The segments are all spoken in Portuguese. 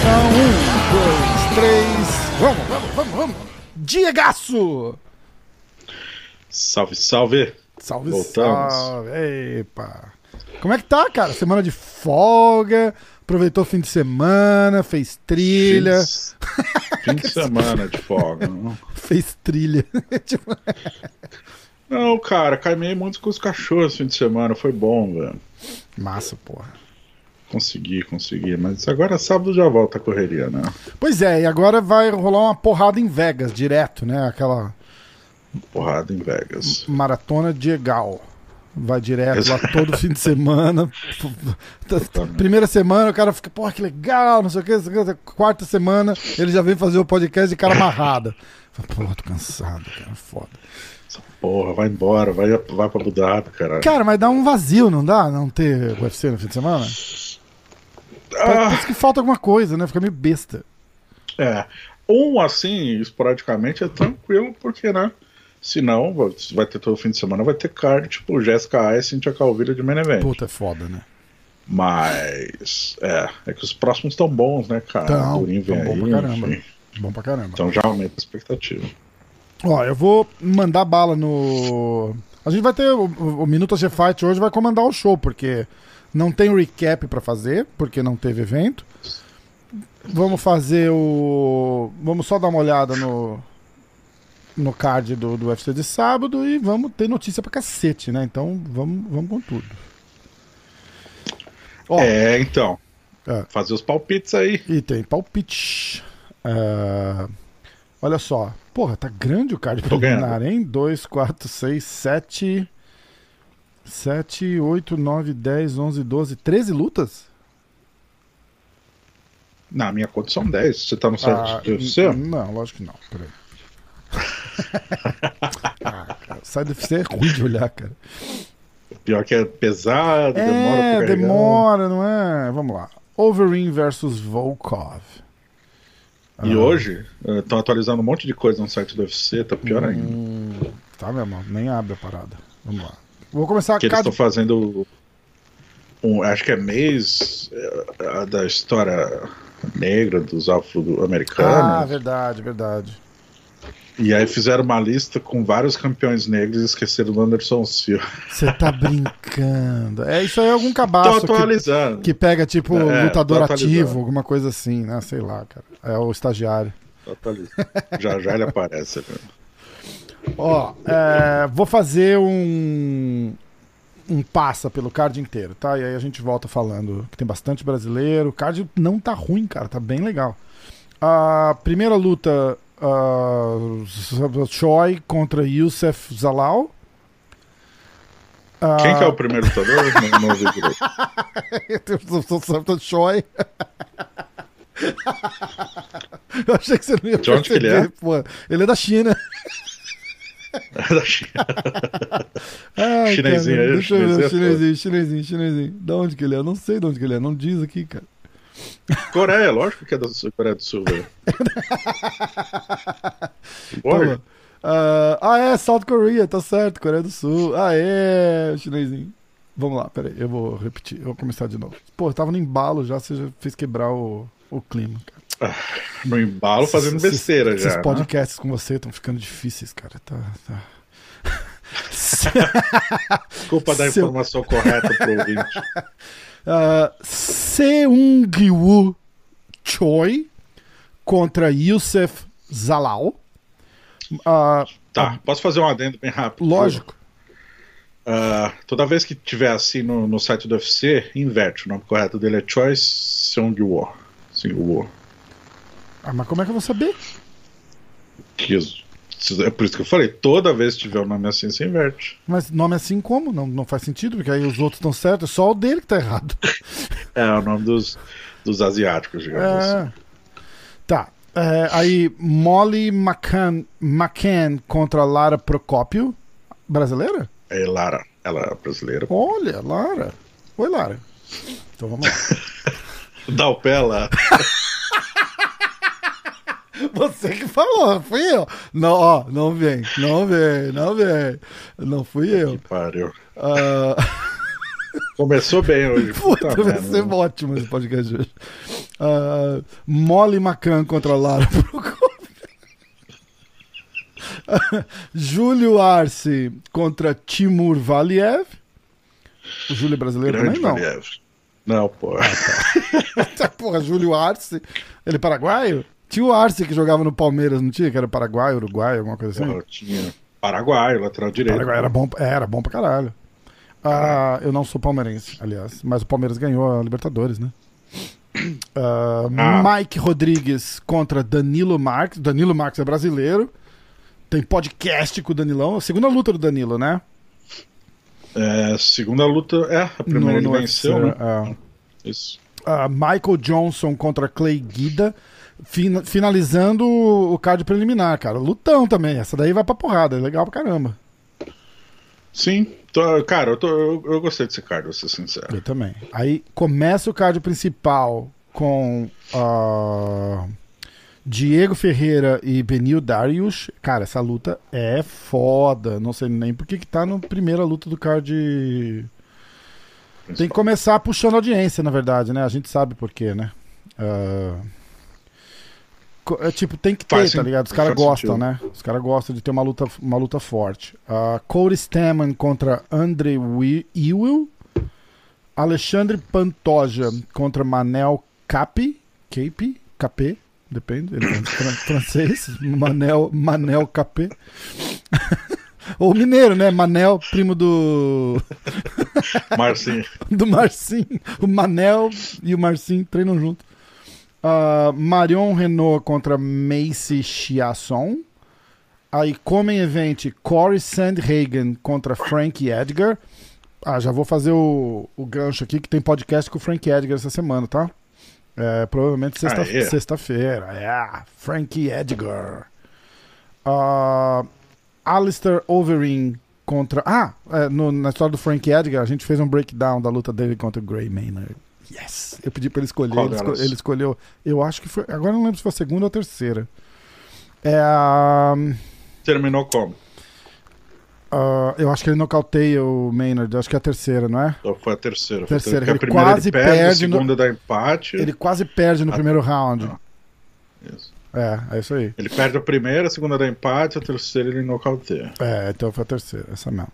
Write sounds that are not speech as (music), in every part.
Então, um, dois, três. Vamos, vamos, vamos, vamos. Diegaço! Salve, salve! Salve, Voltamos. salve. Epa. Como é que tá, cara? Semana de folga. Aproveitou o fim de semana, fez trilha. Fim, fim de semana de folga. não? Fez trilha. Tipo, (laughs) Não, cara, caminhei muito com os cachorros esse fim de semana, foi bom, velho. Massa, porra. Consegui, consegui. Mas agora sábado já volta a correria, né? Pois é, e agora vai rolar uma porrada em Vegas, direto, né? Aquela Porrada em Vegas. maratona Diegal. Vai direto lá todo fim de semana. Primeira semana o cara fica, porra, que legal, não sei o que. Quarta semana ele já vem fazer o podcast de cara amarrada. Fala, Porra, tô cansado, cara, foda. Essa porra, vai embora, vai, vai pra Abu Dhabi, cara. Cara, mas dá um vazio, não dá? Não ter UFC no fim de semana? Ah, Parece que falta alguma coisa, né? Fica meio besta. é. Um assim, esporadicamente, é tranquilo, porque, né? Se não, vai- ter todo fim de semana, vai ter card, tipo Jessica A e Cintia Calvilha de main event. Puta, é foda, né? Mas, é, é que os próximos estão bons, né, cara? Tão, tão bom pra caramba. enfim. Bom pra caramba. Então já aumenta a expectativa. Ó, eu vou mandar bala no. A gente vai ter. O, o Minuto G Fight hoje vai comandar o show, porque não tem recap pra fazer, porque não teve evento. Vamos fazer o. Vamos só dar uma olhada no. No card do, do UFC de sábado e vamos ter notícia pra cacete, né? Então vamos, vamos com tudo. Ó, É, então. É. Fazer os palpites aí. e tem palpite. Ah, olha só. Porra, tá grande o card Tô preliminar, hein? 2, 4, 6, 7. 7, 8, 9, 10, 11, 12, 13 lutas? Na minha conta são 10. Você tá no site Ah, do UFC? Não, lógico que não. Peraí. Ah, cara, sai do UFC é ruim de olhar, cara. Pior que é pesado, demora É, pra carregar. demora, não é? Vamos lá. Overeem versus Volkov. E Ah. hoje, estão atualizando um monte de coisa no site do UFC, tá pior ainda. Hum, tá, meu irmão. Nem abre a parada. Vamos lá. Vou começar Que eles cada... estão fazendo. Um, acho que é mês é, da história negra dos Ah, afro-americanos. verdade, verdade. E aí fizeram uma lista com vários campeões negros e esqueceram do Anderson Silva. Você tá brincando. É, isso aí é algum cabaço que, atualizando. que pega, tipo, É, lutador tô ativo, alguma coisa assim, né? Sei lá, cara. É o estagiário. Tô atualizando. já já ele aparece. Né? Ó, é, vou fazer um um passa pelo card inteiro, tá? E aí a gente volta falando que tem bastante brasileiro. O card não tá ruim, cara, tá bem legal. A primeira luta, uh, Choi contra Youssef Zalal. Ah, Quem que é o primeiro lutador? não, não ouvi direito. (laughs) Santo Choi. (laughs) Eu achei que você não ia De onde ele é? pô. Ele é da China. É da China. (laughs) Ai, Chinesinho cara, aí, deixa eu ver, chinesinho é chinesinho, chinesinho, chinesinho. Da onde que ele é? Eu não sei de onde que ele é, não diz aqui, cara. Coreia, lógico que é da Coreia do Sul, velho. (laughs) Bom. Ah, ah, é, South Korea, tá certo, Coreia do Sul. Ah, é, chinesinho. Vamos lá, peraí, eu vou repetir, eu vou começar de novo. Pô, eu tava no embalo já, você já fez quebrar o, o clima, cara. No embalo fazendo Esses- besteira esses, já. Esses né? podcasts com você estão ficando difíceis, cara. Tá, tá. Desculpa dar a (laughs) informação correta pro ouvinte. (laughs) Uh, Seung-woo Choi contra Youssef Zalal. Ah, Tá, posso fazer um adendo bem rápido? lógico. Ah, toda vez que tiver assim no, no site do UFC, inverte. O nome correto dele é Choice Seung-woo. Seung-woo. Ah, mas como é que eu vou saber? Que isso- É por isso que eu falei, toda vez que tiver o nome assim, você inverte. Mas nome assim como? Não, não faz sentido, porque aí os outros estão certos, é só o dele que tá errado. (laughs) É o nome dos, dos asiáticos, digamos assim. É. Tá. É, aí, Molly McCann, McCann contra Lara Procópio. Brasileira? É Lara, ela é brasileira. Olha, Lara. Oi, Lara. Então vamos lá. (laughs) Dá o pé lá. (laughs) Você que falou, fui eu. Não, ó, não vem, não vem, não vem. Não fui eu. Que pariu. Ah, Começou bem hoje. Puta, Puta vai ser ótimo esse podcast hoje. Ah, Molly Macan contra Lara Prokop. Júlio Arce contra Timur Valiev. O Júlio é brasileiro Grande também não. Valiev. Não, pô. (laughs) Porra, Júlio Arce. Ele é paraguaio? Tinha o Arce que jogava no Palmeiras, não tinha? Que era paraguaio, uruguai, alguma coisa assim? Porra, tinha Paraguai, lateral direito. Paraguai era bom, é, era bom pra caralho. Ah, eu não sou palmeirense, aliás, mas o Palmeiras ganhou a Libertadores, né? (clears throat) Ah, Ah. Mike Rodrigues contra Danilo Marques. Danilo Marques é brasileiro. Tem podcast com o Danilão. A segunda luta do Danilo, né? É, segunda luta. É, a primeira ele venceu, né? é. Isso. Ah, Michael Johnson contra Clay Guida. Fina- finalizando o card preliminar, cara. Lutão também. Essa daí vai pra porrada. É legal pra caramba. Sim. Tô- cara, eu, tô, eu, eu gostei desse card, vou ser sincero. Eu também. Aí começa o card principal com ah, Diego Ferreira e Benil Darius. Cara, essa luta é foda. Não sei nem por que tá na primeira luta do card. Tem que começar puxando audiência, na verdade, né? A gente sabe por quê, né? É, tipo, tem que ter, Faz tá ligado? Os caras gostam, sentido. né? Os caras gostam de ter uma luta, uma luta forte. Uh, Corey Stamen contra Andre Ewell. Alexandre Pantoja contra Manel Capi. Capi? Capé? Depende, ele é fran- (laughs) francês. Manel, Manel Capé. (laughs) Ou mineiro, né? Manel, primo do, Marcinho. (laughs) do Marcin. O Manel e o Marcin treinam junto. Ah, Marion Renault contra Macy Chiasson. Aí, Comem Event, Corey Sandhagen contra Frank Edgar. Ah, já vou fazer o, o gancho aqui, que tem podcast com o Frank Edgar essa semana, tá? É, provavelmente sexta- Ah, é? sexta-feira. É, Frank Edgar. Ah, Alistair Overeem contra. Ah, é, no- na história do Frank Edgar, a gente fez um breakdown da luta dele contra o Gray Maynard. Yes! Eu pedi pra ele escolher. Ele, esco- ele escolheu. Eu acho que foi. Agora não lembro se foi a segunda ou a terceira. É a. Terminou como? ah, eu acho que ele nocauteia o Maynard. Eu acho que é a terceira, não é? Então foi a terceira. Foi a Terceira, a ele primeira quase ele perde, a perde no- segunda dá empate. Ele quase perde no Ah, primeiro round. não. Isso. É, é isso aí. Ele perde a primeira, a segunda dá empate, a terceira ele nocauteia. É, então foi a terceira, essa mesmo.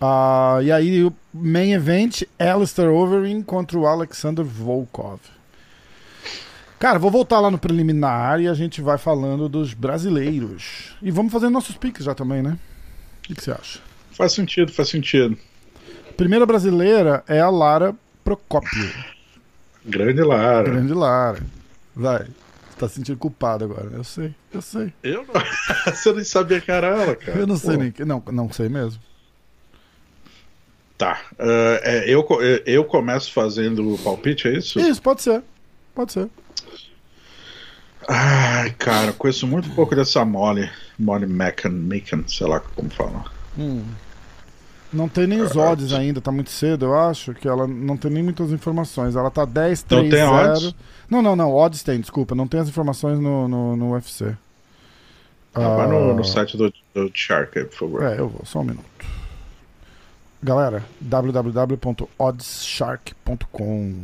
Ah, e aí o main event, Alistair Overeem contra o Alexander Volkov. Cara, vou voltar lá no preliminar e a gente vai falando dos brasileiros. E vamos fazendo nossos piques já também, né? O que, você acha? Faz sentido, faz sentido. Primeira brasileira é a Lara Procopio. Grande Lara. Grande Lara. Vai. Você tá se sentindo culpado agora. Eu sei, eu sei. Eu não. (laughs) Você nem sabia que era ela, cara. Eu não sei Pô. nem. Não, não sei mesmo. Tá. ah, é, eu, co- eu- começo fazendo o palpite, é isso? Isso, pode ser. Pode ser. Ai, cara, conheço muito pouco dessa Molly. Molly Mecan, Mecan, sei lá como fala. Hum. Não tem nem os odds ainda, tá muito cedo, eu acho, que ela não tem nem muitas informações. Ela tá 10, 3, Não tem 0. odds? Não, não, não, odds tem, desculpa, não tem as informações no, no, no UFC. Ah, vai no, Ah, no site do, do Shark aí, por favor. É, eu vou, só um minuto. Galera, www.oddsshark.com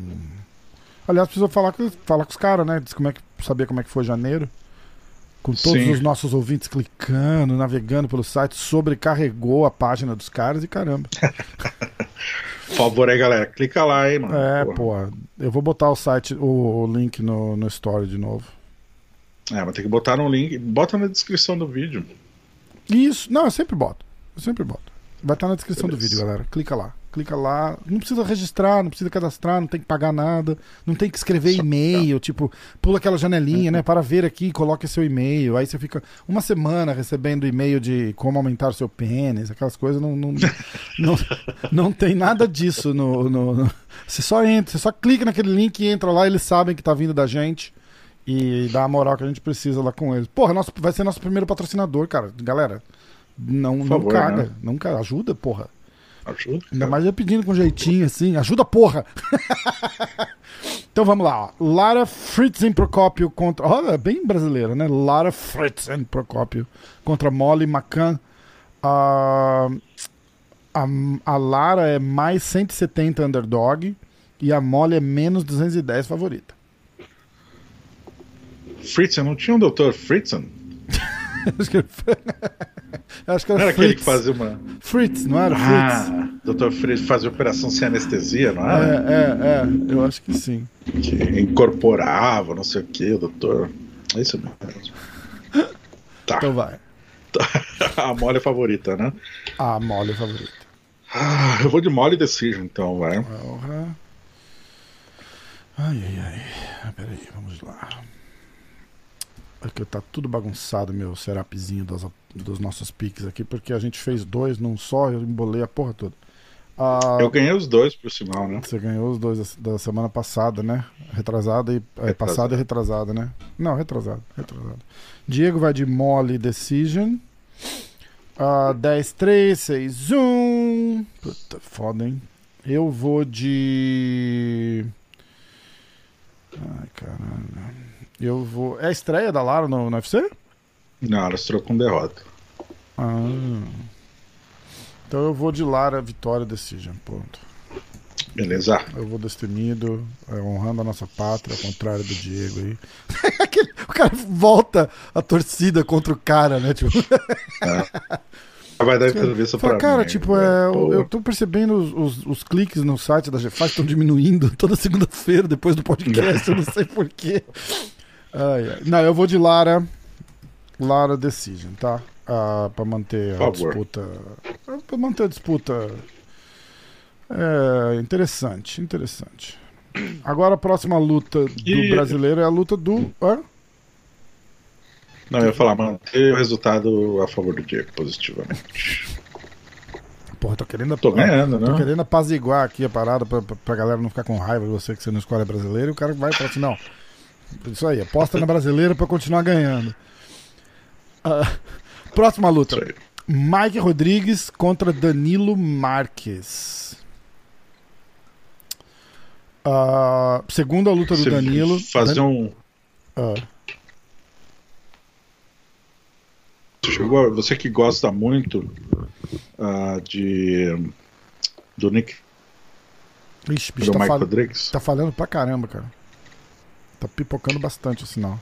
Aliás, precisa falar com, falar com os caras, né? Diz como é que, saber como é que foi janeiro. Com todos Sim. os nossos ouvintes clicando, navegando pelo site, sobrecarregou a página dos caras e caramba. (laughs) Por favor aí, galera, clica lá, hein, mano. É, pô. Eu vou botar o site, o, o link no, no story de novo. É, mas tem que botar no link. Bota na descrição do vídeo. Isso, não, eu sempre boto. Eu sempre boto. Vai estar na descrição do Beleza. vídeo, galera. Clica lá. Clica lá. Não precisa registrar, não precisa cadastrar, não tem que pagar nada. Não tem que escrever e-mail. Tipo, pula aquela janelinha, né? Para ver aqui, coloque seu e-mail. Aí você fica uma semana recebendo e-mail de como aumentar seu pênis, aquelas coisas. Não, não, (laughs) não, não tem nada disso no, no, no- Você só entra, você só clica naquele link e entra lá, eles sabem que tá vindo da gente. E dá a moral que a gente precisa lá com eles. Porra, nosso, vai ser nosso primeiro patrocinador, cara. Galera, não, não favor, caga. né? Não caga. Ajuda, porra. Ajuda. Ainda mais eu pedindo com jeitinho assim. Ajuda, porra! (laughs) então vamos lá. Ó. Lara Fritzen Procópio contra. Olha, bem brasileira, né? Lara Fritzen Procópio contra Molly McCann. a, a Lara é mais 170 underdog e a Molly é menos 210 favorita. Fritzen, não tinha um doutor Fritzen? (laughs) Acho que Acho que era, não era aquele que fazia uma. Fritz, não era? Ah, Fritz. Dr. Fritz fazia operação sem anestesia, não era? É, é, é. Eu acho que sim. Que incorporava, não sei o que, doutor. É isso mesmo. Tá. Então vai. (laughs) A mole favorita, né? A mole favorita. Ah, eu vou de mole decision, então, vai. Ai, ai, ai. Peraí, vamos lá. Aqui tá tudo bagunçado, meu serapzinho das, dos nossos piques aqui, porque a gente fez dois num só, eu embolei a porra toda. Ah, eu ganhei os dois, por sinal, né? Você ganhou os dois da semana passada, né? Retrasada e. É, passada e retrasada, né? Não, retrasada. retrasada. Diego vai de Mole Decision. Uh, 10, 3, 6, 1. Puta, foda, hein? Eu vou de. Ai, caralho. Eu vou. É a estreia da Lara no, no UFC? Não, ela estreou com derrota. Ah. Então eu vou de Lara Vitória Decision. Ponto. Beleza. Eu vou destemido, é, honrando a nossa pátria, ao contrário do Diego aí. (laughs) o cara volta a torcida contra o cara, né? Tipo... É. Vai dar entrevista pra Cara, mim, tipo, é, eu, eu tô percebendo os, os, os, cliques no site da GFAS estão diminuindo (laughs) toda segunda-feira depois do podcast, eu não sei porquê. Ai, ai. Não, eu vou de Lara. Lara Decision, tá? Ah, pra manter a disputa. Pra manter a disputa. É interessante, interessante. Agora a próxima luta do e... brasileiro é a luta do. Hã? Não, eu ia falar, manter o resultado a favor do Diego, positivamente. Porra, tô querendo, tô ganhando, né? Tô querendo apaziguar aqui a parada pra, pra, pra galera não ficar com raiva de você que você não escolhe brasileiro e o cara vai pra assim, não. Isso aí, aposta na brasileira para continuar ganhando. Uh, próxima luta. Mike Rodrigues contra Danilo Marques. Uh, segunda luta do Você Danilo. Fazer Dan... um. Uh. Você que gosta muito uh, de do Nick Ixi, bicho, do tá Mike fal... Rodrigues. Tá falando pra caramba, cara. Tá pipocando bastante o sinal.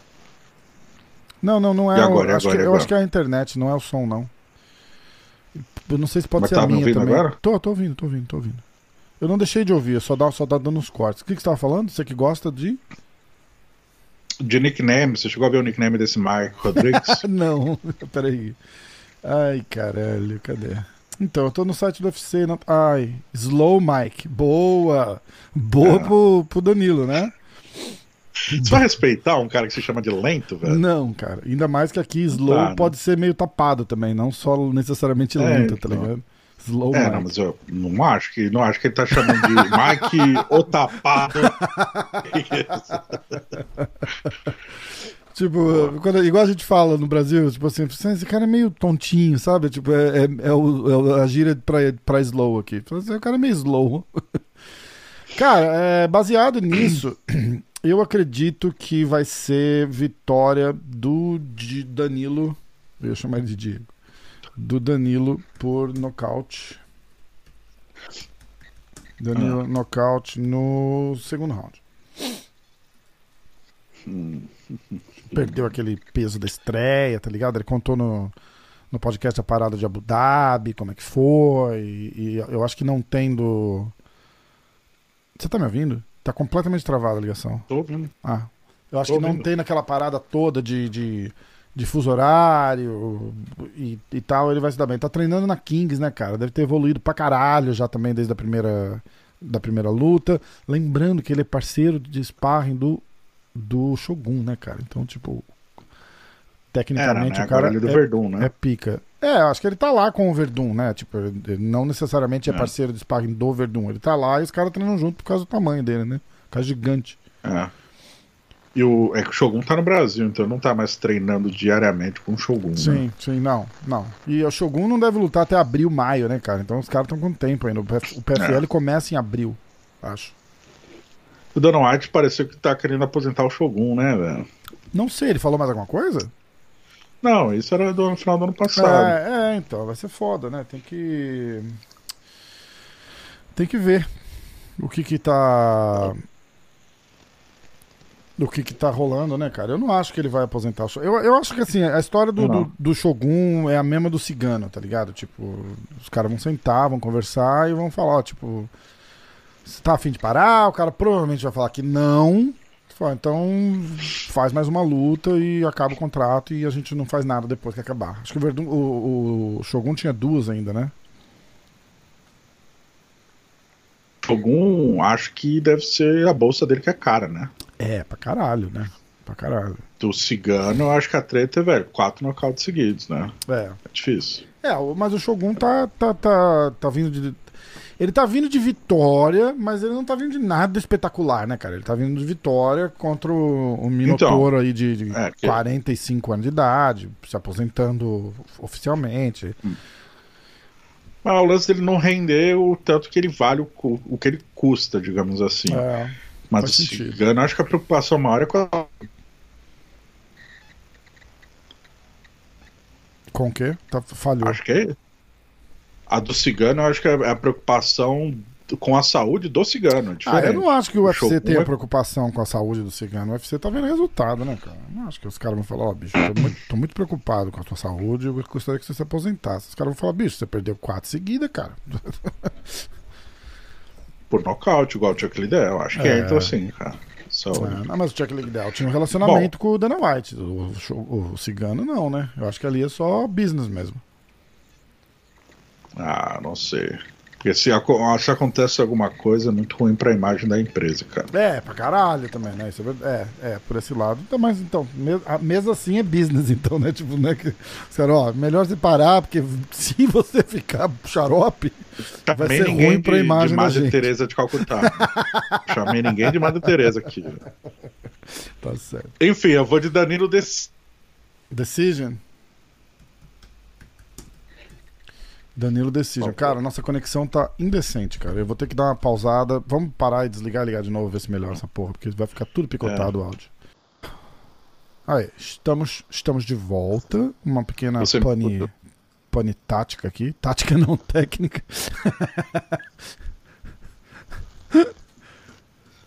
Não, não, não é. E agora, o, acho agora, que, eu acho que é a internet, não é o som, não. Eu não sei se pode Mas ser tá a minha também. Agora? Tô, tô ouvindo, tô ouvindo, tô ouvindo. Eu não deixei de ouvir, eu só dá, só dá dando uns cortes. O que, que você tava falando? Você que gosta de. De nickname, você chegou a ver o nickname desse Mark Rodrigues? (laughs) não, (laughs) peraí. Ai, caralho, cadê? Então, eu tô no site do UFC. Não... Ai, Slow Mike. Boa! Boa é. pro, pro Danilo, né? Você vai respeitar um cara que se chama de lento, velho? Não, cara. Ainda mais que aqui slow tá, pode né? ser meio tapado também, não só necessariamente é, lento, tá então. tá ligado? Slow é, não, mas eu não acho que não acho que ele tá chamando de (laughs) Mike o tapado. (laughs) tipo, quando, igual a gente fala no Brasil, tipo assim, esse cara é meio tontinho, sabe? Tipo, é, é, é, o, é a gíria pra, pra slow aqui. O cara é meio slow. (laughs) cara, é, baseado nisso, (clears throat) eu acredito que vai ser vitória do de Danilo. Eu ia chamar ele de Diego. Do Danilo por nocaute. Danilo ah. nocaute no segundo round. (laughs) Perdeu aquele peso da estreia, tá ligado? Ele contou no, no podcast a parada de Abu Dhabi, como é que foi. E, e eu acho que não tendo. Você tá me ouvindo? Tá completamente travada a ligação. Tô ouvindo. Ah. Eu acho Tô que não tem naquela parada toda de, de, de fuso horário e, e tal, ele vai se dar bem. Tá treinando na Kings, né, cara? Deve ter evoluído pra caralho já também desde a primeira, da primeira luta. Lembrando que ele é parceiro de sparring do, do Shogun, né, cara? Então, tipo, tecnicamente Era, né? o cara é, Verdun, né? é pica. É, acho que ele tá lá com o Verdun, né? Tipo, não necessariamente é, é. parceiro de sparring do Verdun. Ele tá lá e os caras treinam junto por causa do tamanho dele, né? Cara é gigante. É. E o, é que o Shogun tá no Brasil, então não tá mais treinando diariamente com o Shogun. Sim, né? sim, não, não. E o Shogun não deve lutar até abril, maio, né, cara? Então os caras estão com tempo ainda. O PF- o PFL começa em abril, acho. O Dana White pareceu que tá querendo aposentar o Shogun, né, velho? Não sei, ele falou mais alguma coisa? Não, isso era do final do ano passado. É, é, então, vai ser foda, né? Tem que. Tem que ver o que que tá. O que que tá rolando, né, cara? Eu não acho que ele vai aposentar o Shogun. Eu, eu acho que, assim, a história do, do, do Shogun é a mesma do Cigano, tá ligado? Tipo, os caras vão sentar, vão conversar e vão falar, ó, tipo. Você tá afim de parar? O cara provavelmente vai falar que não. Fala, Então faz mais uma luta e acaba o contrato e a gente não faz nada depois que acabar. Acho que o, Verdun, o, o Shogun tinha duas ainda, né? Shogun, acho que deve ser a bolsa dele que é cara, né? É, pra caralho, né? Pra caralho. Do Cigano, eu acho que a treta é, velho, quatro nocautes seguidos, né? É. É difícil. É, mas o Shogun tá, tá, tá, tá vindo de. Ele tá vindo de vitória, mas ele não tá vindo de nada espetacular, né, cara? Ele tá vindo de vitória contra o, o Minotauro aí de, de é, que- 45 anos de idade, se aposentando oficialmente. Mas o lance dele não render o tanto que ele vale o, o que ele custa, digamos assim. É, Mas o sentido. Cigano, acho que a preocupação maior é com a. com o quê? Tá, falhou. Acho que é. A do Cigano, eu acho que é a preocupação com a saúde do Cigano. é Ah, eu não acho que o UFC Shogun tenha é- preocupação com a saúde do cigano. O UFC tá vendo resultado, né, cara? Eu não acho que os caras vão falar, ó, bicho, eu tô muito, tô muito preocupado com a tua saúde, eu gostaria que você se aposentasse. Os caras vão falar, bicho, você perdeu quatro seguidas, cara. (laughs) Por nocaute, igual o Chuck Liddell. Eu acho que é, É. então assim, cara. Saúde. É, não, mas o Chuck Liddell tinha um relacionamento com o Dana White. O, o, o cigano não, né? Eu acho que ali é só business mesmo. Ah, não sei. Porque se, se acontece alguma coisa, é muito ruim pra imagem da empresa, cara. É, pra caralho também, né? É, é, é, por esse lado. Então, mas então, me- a- mesmo assim é business, (laughs) então, né? Tipo, né? Que, os caras, ó, melhor você parar, porque (laughs) se você ficar xarope, vai ser ruim pra de- imagem de da gente. Teresa de Calcutá. (laughs) Chamei ninguém de Madre Teresa aqui. Tá certo. Enfim, eu vou de Danilo desse. Decision. Danilo Decision. Cara, nossa conexão tá indecente, cara. Eu vou ter que dar uma pausada. Vamos parar e desligar e ligar de novo, ver se melhora essa porra, porque vai ficar tudo picotado o áudio. Aí, estamos, estamos de volta. Uma pequena Você pane, pane tática aqui. Tática não (laughs) técnica.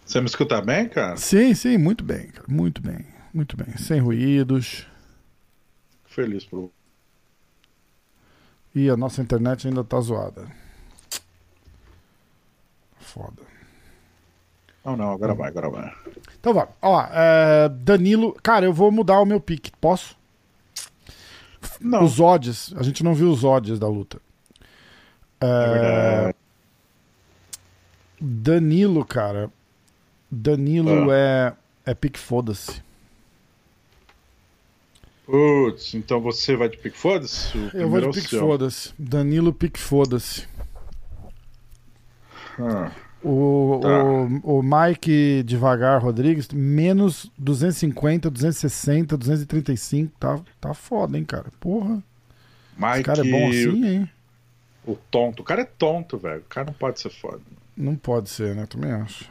Você me escuta bem, cara? Sim, sim, muito bem, cara. Muito bem. Muito bem. Sem ruídos. Feliz por. E a nossa internet ainda tá zoada. Foda. Não, não, agora vai, agora vai. Então vamos. Ó, é, Danilo. Cara, eu vou mudar o meu pique. Posso? Não, Os odds. A gente não viu os odds da luta. é É. Danilo, cara. Danilo é. É pique foda-se. Putz, então você vai de pique foda-se? Eu vou primeiro é de pique foda-se. Danilo pique foda-se. Ah, O, Tá. o, o Mike Devagar Rodrigues, menos 250, 260, 235. Tá, tá foda, hein, cara? Porra. Mike, Esse cara é bom assim, hein? o tonto. O cara é tonto, velho. O cara não pode ser foda. Não pode ser, né? Também acho.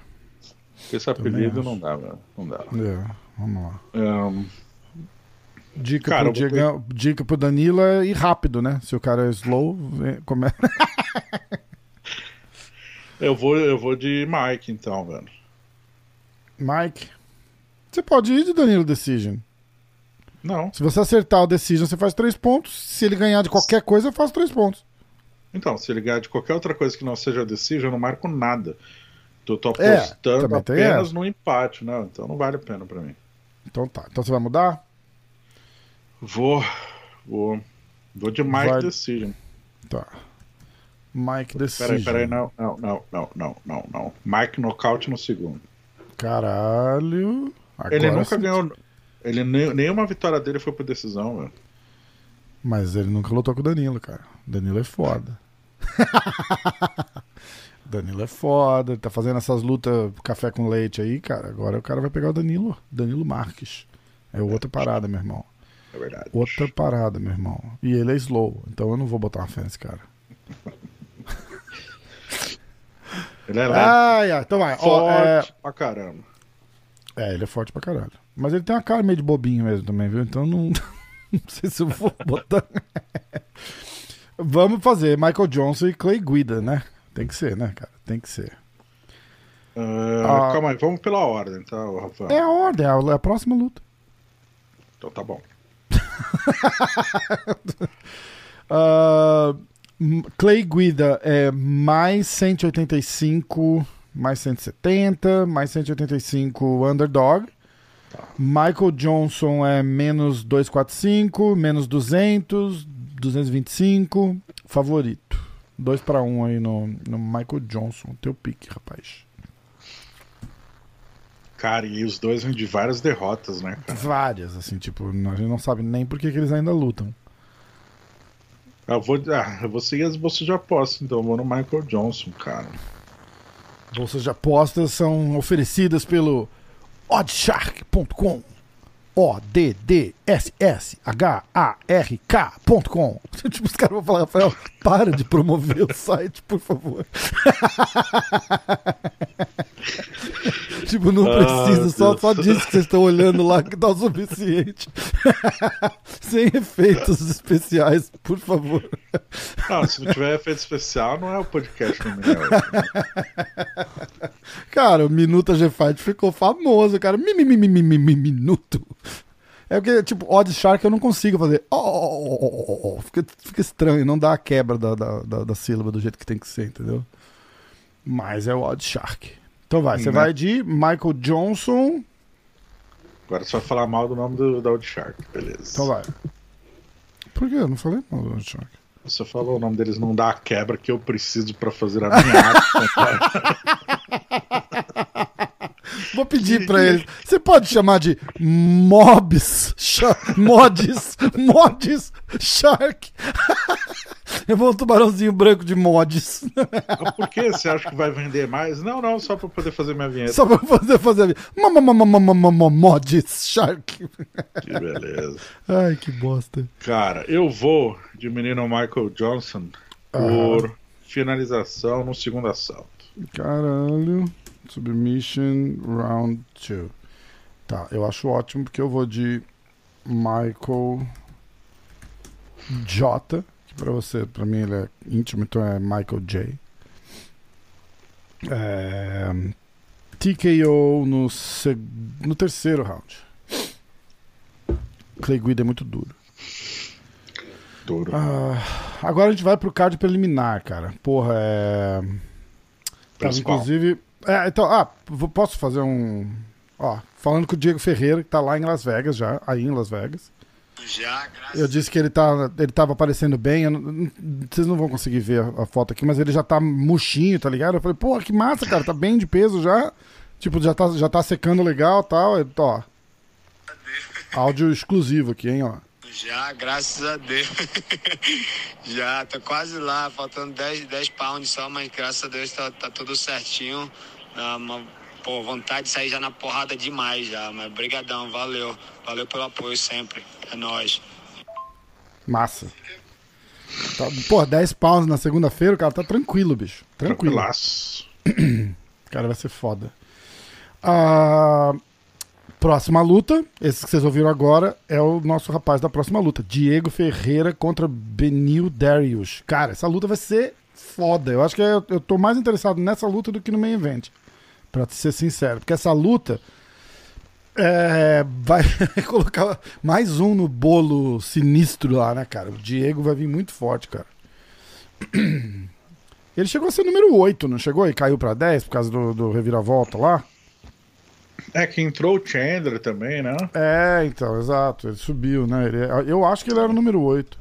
Esse Também apelido acho. não dá, velho. Não dá. É, vamos lá. Ahn, Dica, Cara, pro eu vou dica pro Danilo é ir rápido, né? Se o cara é slow, vem- come... (laughs) eu, vou, eu vou de Mike, então, velho. Mike. Você pode ir de Danilo Decision. Não. Se você acertar o Decision, você faz três pontos. Se ele ganhar de qualquer coisa, eu faço três pontos. Então, se ele ganhar de qualquer outra coisa que não seja decision, eu não marco nada. Eu tô É, apostando tem apenas no empate, né? Então não vale a pena pra mim. Então tá. Então você vai mudar? Vou. Vou. Vou de Mike Vai- Decision. Tá. Mike Decision. Peraí, peraí, não, não, não, não, não, não, não. Mike nocaute no segundo. Caralho. Agora ele nunca sim. ganhou. Ele, nenhuma vitória dele foi por decisão, velho. Mas ele nunca lutou com o Danilo, cara. Danilo é foda. (laughs) Danilo é foda, ele tá fazendo essas lutas café com leite aí, cara. Agora o cara vai pegar o Danilo, Danilo Marques. É outra parada, meu irmão. É verdade. Outra parada, meu irmão. E ele é slow, então eu não vou botar uma fé nesse cara. (laughs) Ele é Ai, ai, então vai. Ó, é... forte pra caramba. é, ele é forte pra caralho. Mas ele tem uma cara meio de bobinho mesmo também, viu? Então não, (laughs) não sei se eu vou botar. (laughs) Vamos fazer Michael Johnson e Clay Guida, né? Tem que ser, né, cara? Tem que ser. Ah, Ah. Calma aí, vamos pela ordem, tá, Rafael? É a ordem, é a próxima luta. Então tá bom. (laughs) M- Clay Guida é mais 185, mais 170, mais 185 underdog. Michael Johnson é menos 245, menos 200, 225, favorito. 2 para 1 aí no, no Michael Johnson, teu pique, rapaz. Cara, e os dois vêm de várias derrotas, né, cara? Várias, assim, tipo, a gente não sabe nem por que, que eles ainda lutam. Eu vou, ah, eu vou seguir as bolsas de aposta, então eu vou no Michael Johnson, cara. Bolsas de apostas são oferecidas pelo oddshark.com. O-D-D-S-S-H-A-R-K.com. (laughs) Tipo, os caras vão falar, Rafael, para de promover o site, por favor. (laughs) (laughs) tipo, não Ah, precisa, só, só diz que vocês estão olhando lá que tá o suficiente. (laughs) Sem efeitos especiais, por favor. Não, se não tiver efeito especial, não é o podcast no Mineiro. (laughs) Cara, o Minuto G Fight ficou famoso, cara. Mi, mi, mi, mi, mi, mi, mi, minuto. É porque, tipo, Odd Shark eu não consigo fazer. Oh, oh, oh, oh, oh, oh. Fica, fica estranho, não dá a quebra da, da, da, da sílaba do jeito que tem que ser, entendeu? Mas é o Odd Shark. Então vai, você Né? vai de Michael Johnson. Agora você vai falar mal do nome do, da Old Shark, beleza. Então vai. Por quê? Eu não falei mal do Odd Shark. Você falou o nome deles não dá a quebra que eu preciso pra fazer a minha arte. (laughs) Vou pedir pra eles. Você pode chamar de Mobs, Mods, Mods Shark. (laughs) Eu vou um tubarãozinho branco de mods. Por que você acha que vai vender mais? Não, não, só pra poder fazer minha vinheta. Só pra fazer, fazer. ma- ma- Mods Shark. Que beleza. Ai, que bosta. Cara, eu vou de menino Michael Johnson por finalização no segundo assalto. Caralho. Submission Round 2. Tá, eu acho ótimo porque eu vou de Michael J. Que pra você, pra mim ele é íntimo, então é Michael J. É, TKO no, no terceiro round. Clay Guida é muito duro. Duro. Ah, agora a gente vai pro card preliminar, cara. Porra, é. Tava, inclusive. É, então, ah, posso fazer um. Ó, falando com o Diego Ferreira, que tá lá em Las Vegas já, aí em Las Vegas. Já, graças Eu disse que ele, tá, ele tava aparecendo bem. não- vocês não vão conseguir ver a, a foto aqui, mas ele já tá murchinho, tá ligado? Eu falei, pô, que massa, cara, tá bem de peso já. Tipo, já tá, já tá secando legal e tal. Eu- Ó, áudio exclusivo aqui, hein, ó. Já, graças a Deus. (laughs) Já, tô quase lá, faltando 10, 10 pounds só, mas graças a Deus tá, tá tudo certinho. Dá uma pô, vontade de sair já na porrada demais já, mas brigadão, valeu. Valeu pelo apoio sempre. É nóis. Massa. Tá, pô, 10 pounds na segunda-feira, o cara tá tranquilo, bicho. Tranquilo. Tranquilaço. (clears throat) Cara, vai ser foda. Ah, próxima luta, esse que vocês ouviram agora, é o nosso rapaz da próxima luta. Diego Ferreira contra Benil Darius. Cara, essa luta vai ser foda. Eu acho que eu, eu tô mais interessado nessa luta do que no main event. Pra ser sincero. Porque essa luta é, vai (laughs) colocar mais um no bolo sinistro lá, né, cara? O Diego vai vir muito forte, cara. (clears throat) Ele chegou a ser número 8, não chegou? E caiu pra 10 por causa do, do reviravolta lá? É que entrou o Chandler também, né? É, então, exato. Ele subiu, né? Ele- eu acho que ele era o número 8.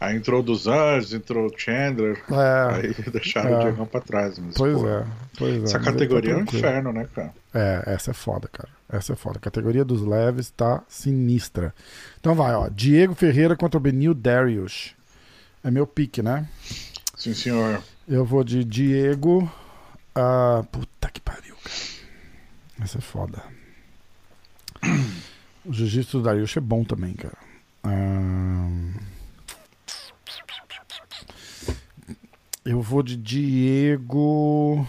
Aí entrou dos Anjos, entrou o Chandler. É, Aí (laughs) deixaram É. o Diegão pra trás. Mas, pois pô, é. Pois é. Essa ele categoria tá é um inferno, né, cara? É, essa é foda, cara. Essa é foda. A categoria dos leves tá sinistra. Então vai, ó. Diego Ferreira contra o Benil Darius. É meu pique, né? Sim, senhor. Eu vou de Diego. Ah, puta que pariu, cara. Essa é foda. (clears throat) O jiu-jitsu do Darius é bom também, cara. Ah, eu vou de Diego.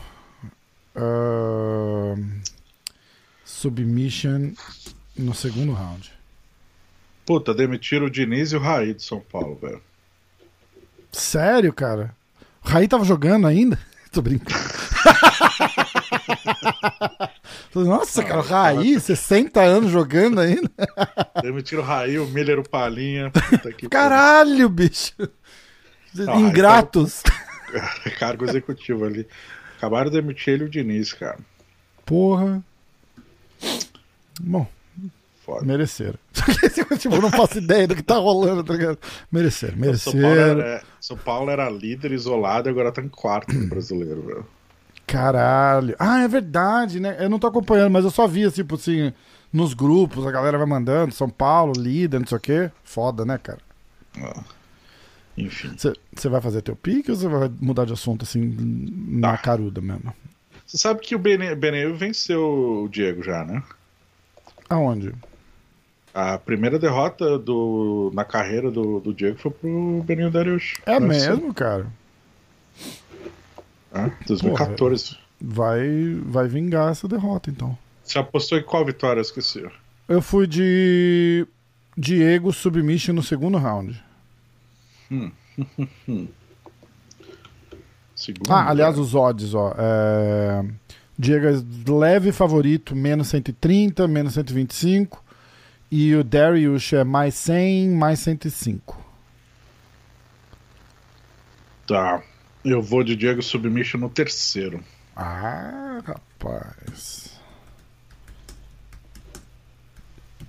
ah, submission no segundo round. Puta, demitiram o Diniz e o Raí de São Paulo, velho. Sério, cara? O Raí tava jogando ainda? (laughs) Tô brincando. (laughs) Nossa, cara, o Raí, 60 (laughs) anos jogando ainda. Demitiram o Raí, o Miller, o Palinha. Caralho, bicho. Não, Ingratos. pariu. (laughs) Cargo executivo ali. Acabaram de demitir ele e o Diniz, cara. Porra. Bom, Foda. mereceram. (laughs) tipo, eu não faço ideia do que tá rolando, tá ligado? Mereceram, São Paulo, mereceram. era, São Paulo era líder isolado e agora tá em quarto no brasileiro, velho. Caralho. Ah, é verdade, né? Eu não tô acompanhando, mas eu só vi, tipo assim, nos grupos, a galera vai mandando, São Paulo, líder, não sei o quê. Foda, né, cara? Ah. Enfim. Você vai fazer teu pique ou você vai mudar de assunto assim, na Ah. caruda mesmo? Você sabe que o Bene- Beneu venceu o Diego já, né? Aonde? A primeira derrota do, na carreira do, do Diego foi pro Benil Darius. É mesmo, cara? Né? 2014. Vai, vai vingar essa derrota, então. Você apostou em qual vitória? Eu esqueci. Eu fui de Diego Submission no segundo round. (laughs) Segundo. Ah, aliás, os odds, ó. É... Diego é leve favorito, menos 130, menos 125. E o Darius é mais 100, mais 105. Tá. Eu vou de Diego Submission no terceiro. Ah, rapaz.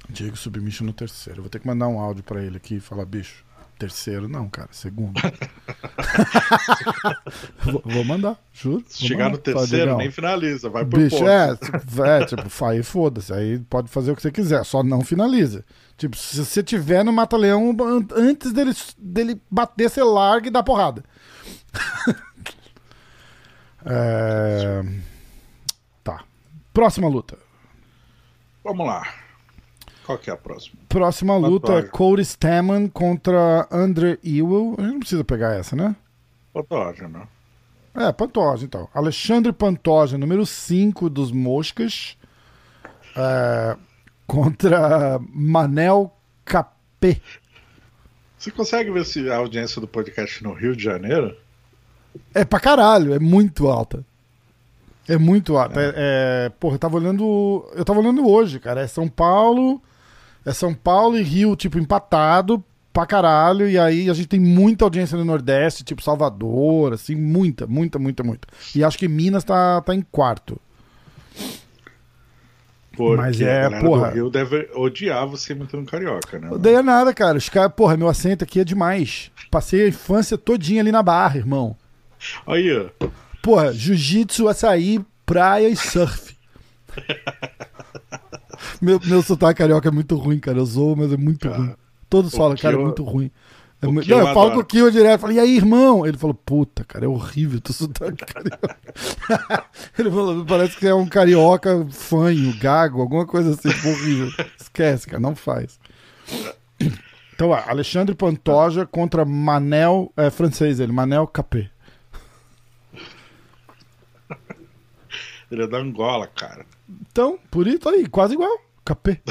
Diego Submission no terceiro. Eu vou ter que mandar um áudio pra ele aqui e falar, bicho, terceiro não, cara, segundo. (laughs) vou, vou mandar, juro. Se chegar mandar. no terceiro, Diegão, nem finaliza. Vai por Bicho, ponto. é, tipo, é, tipo, aí foda-se, aí pode fazer o que você quiser, só não finaliza. Tipo, se você tiver no Mata-Leão, an- antes dele, dele bater, você larga e dá porrada. (laughs) É, Tá. Próxima luta. Vamos lá. Qual que é a próxima? Próxima luta é. Cody Stamann contra Andre Ewell. A gente não precisa pegar essa, né? Pantoja, né? É, Pantoja, então. Alexandre Pantoja, número 5 dos Moscas. é, contra Manel Capê. Você consegue ver se a audiência do podcast no Rio de Janeiro? É pra caralho, é muito alta. É muito alta. É. é- porra, eu tava olhando. Eu tava olhando hoje, cara. É São Paulo. É São Paulo e Rio, tipo, empatado pra caralho. E aí a gente tem muita audiência no Nordeste, tipo Salvador, assim, muita, muita, muita, muita. E acho que Minas tá, tá em quarto. Porque Mas é, a porra. do Rio deve odiar você imitando carioca, né? Odeia nada, cara. Os caras, porra, meu acento aqui é demais. Passei a infância todinha ali na barra, irmão. Aí, ó. Porra, jiu-jitsu, açaí, praia e surf. (laughs) meu, meu sotaque carioca é muito ruim, cara. Eu zoo, mas é muito Cara, ruim. Todos falam, cara, é eu- muito ruim. É muito... Não, eu eu falo com o Kio direto. Falei, e aí, irmão? Ele falou, puta, cara, é horrível teu (laughs) sotaque carioca. Ele falou, parece que é um carioca fanho, gago, alguma coisa assim, horrível. (laughs) Esquece, cara, não faz. Então, ó, Alexandre Pantoja contra Manel, é francês ele, Manel Capé. Ele é da Angola, cara. Então, por isso aí, quase igual. Capê. (laughs)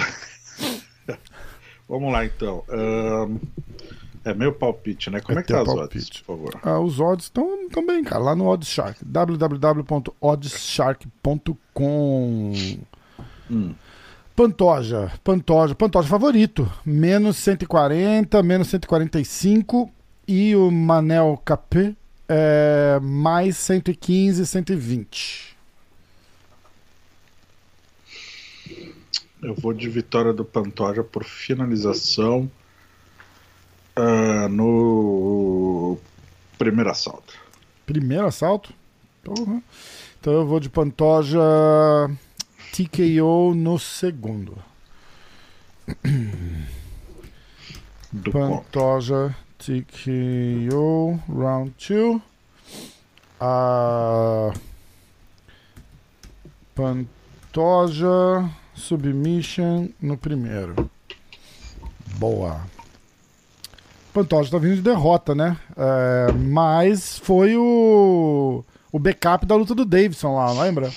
Vamos lá, então. Ahn, É meu palpite, né? Como É é, que tá teu as odds, palpite. por favor? Ah, os odds estão também, cara, lá no Odds Shark. www.oddsshark.com. Hum. Pantoja, Pantoja, Pantoja favorito. Menos 140, menos 145. E o Manel Capê é mais 115, 120. Eu vou de vitória do Pantoja por finalização ah, no primeiro assalto. Primeiro assalto? Porra. Então eu vou de Pantoja TKO no segundo. Do. Pantoja TKO round 2. A. Pantoja Submission no primeiro. Boa. Pantoja tá vindo de derrota, né? É, mas foi o. O backup da luta do Davidson lá, lembra?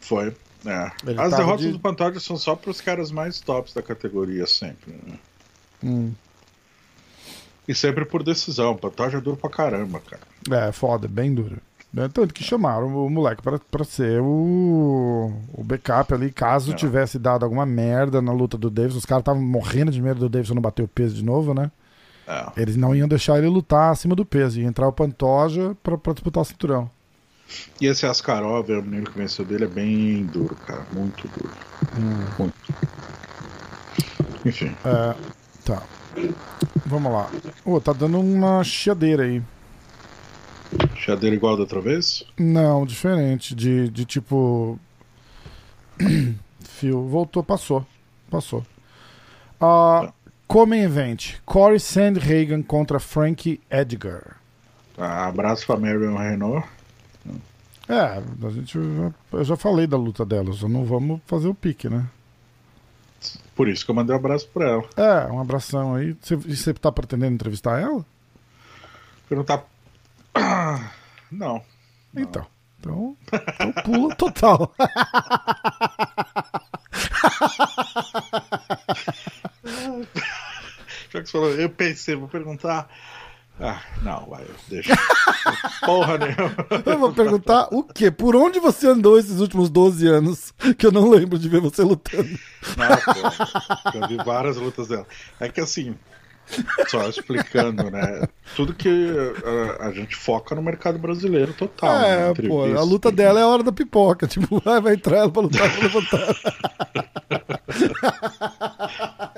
Foi. É. As derrotas de- do Pantoja são só pros caras mais tops da categoria, sempre. né? Hum. E sempre por decisão. Pantoja é duro pra caramba, cara. É, foda, bem duro. É, Tanto que chamaram o moleque pra, pra ser o, o backup ali, caso É. tivesse dado alguma merda na luta do Davidson. Os caras estavam morrendo de medo do Davidson não bater o peso de novo, né? É. Eles não iam deixar ele lutar acima do peso. Ia entrar o Pantoja pra, pra disputar o cinturão. E esse Askarov, o menino que venceu dele, é bem duro, cara. Muito duro. Muito. Enfim. É, tá. Vamos lá. Ô, tá dando uma chiadeira aí. Chadeira igual da outra vez? Não, diferente. De, de tipo. (clears throat) Fio. Voltou, passou. Passou. Ah, Come Event: Corey Sandhagen contra Frankie Edgar. Tá, abraço pra Marion Renault. É, a gente já, eu já falei da luta dela, só não vamos fazer o pique, né? Por isso que eu mandei um abraço pra ela. É, um abração aí. Você, e você tá pretendendo entrevistar ela? Perguntar. Não. Então. Então, então pula total. Já que você falou, eu pensei, vou perguntar. Ah, não, vai, deixa. (laughs) Porra nenhuma. Eu vou perguntar o quê? Por onde você andou esses últimos 12 anos? Que eu não lembro de ver você lutando. Não, pô, eu vi várias lutas dela. É que assim, só explicando, né? Tudo que uh, a, gente foca no mercado brasileiro total. né? é, pô, Entrevista. a luta dela é a hora da pipoca. Tipo, (laughs) vai, vai entrar ela pra lutar, pra levantar.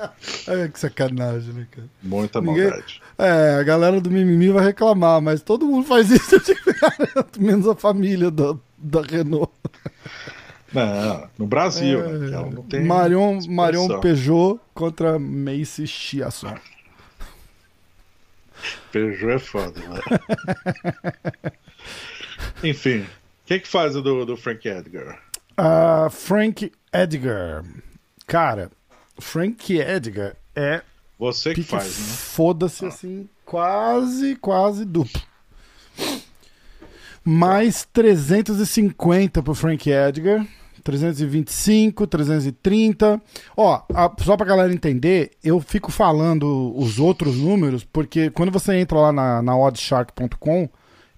(laughs) Ai, que sacanagem, né, cara? Muita Ninguém- maldade. É, a galera do mimimi vai reclamar, mas todo mundo faz isso, tipo, (laughs) menos a família da, da Renault. Não, no Brasil, né? porque ela não tem Marion. Marion Peugeot contra Macy Chiasson. Peugeot é foda, né? (laughs) Enfim, o que que faz o do, do Frank Edgar? Ah, Frank Edgar. Cara, Frank Edgar é Você que faz, né? foda-se assim, quase, quase duplo. Mais 350 pro Frank Edgar. 325, 330. Ó, a- só pra galera entender, eu fico falando os outros números, porque quando você entra lá na, na oddshark.com,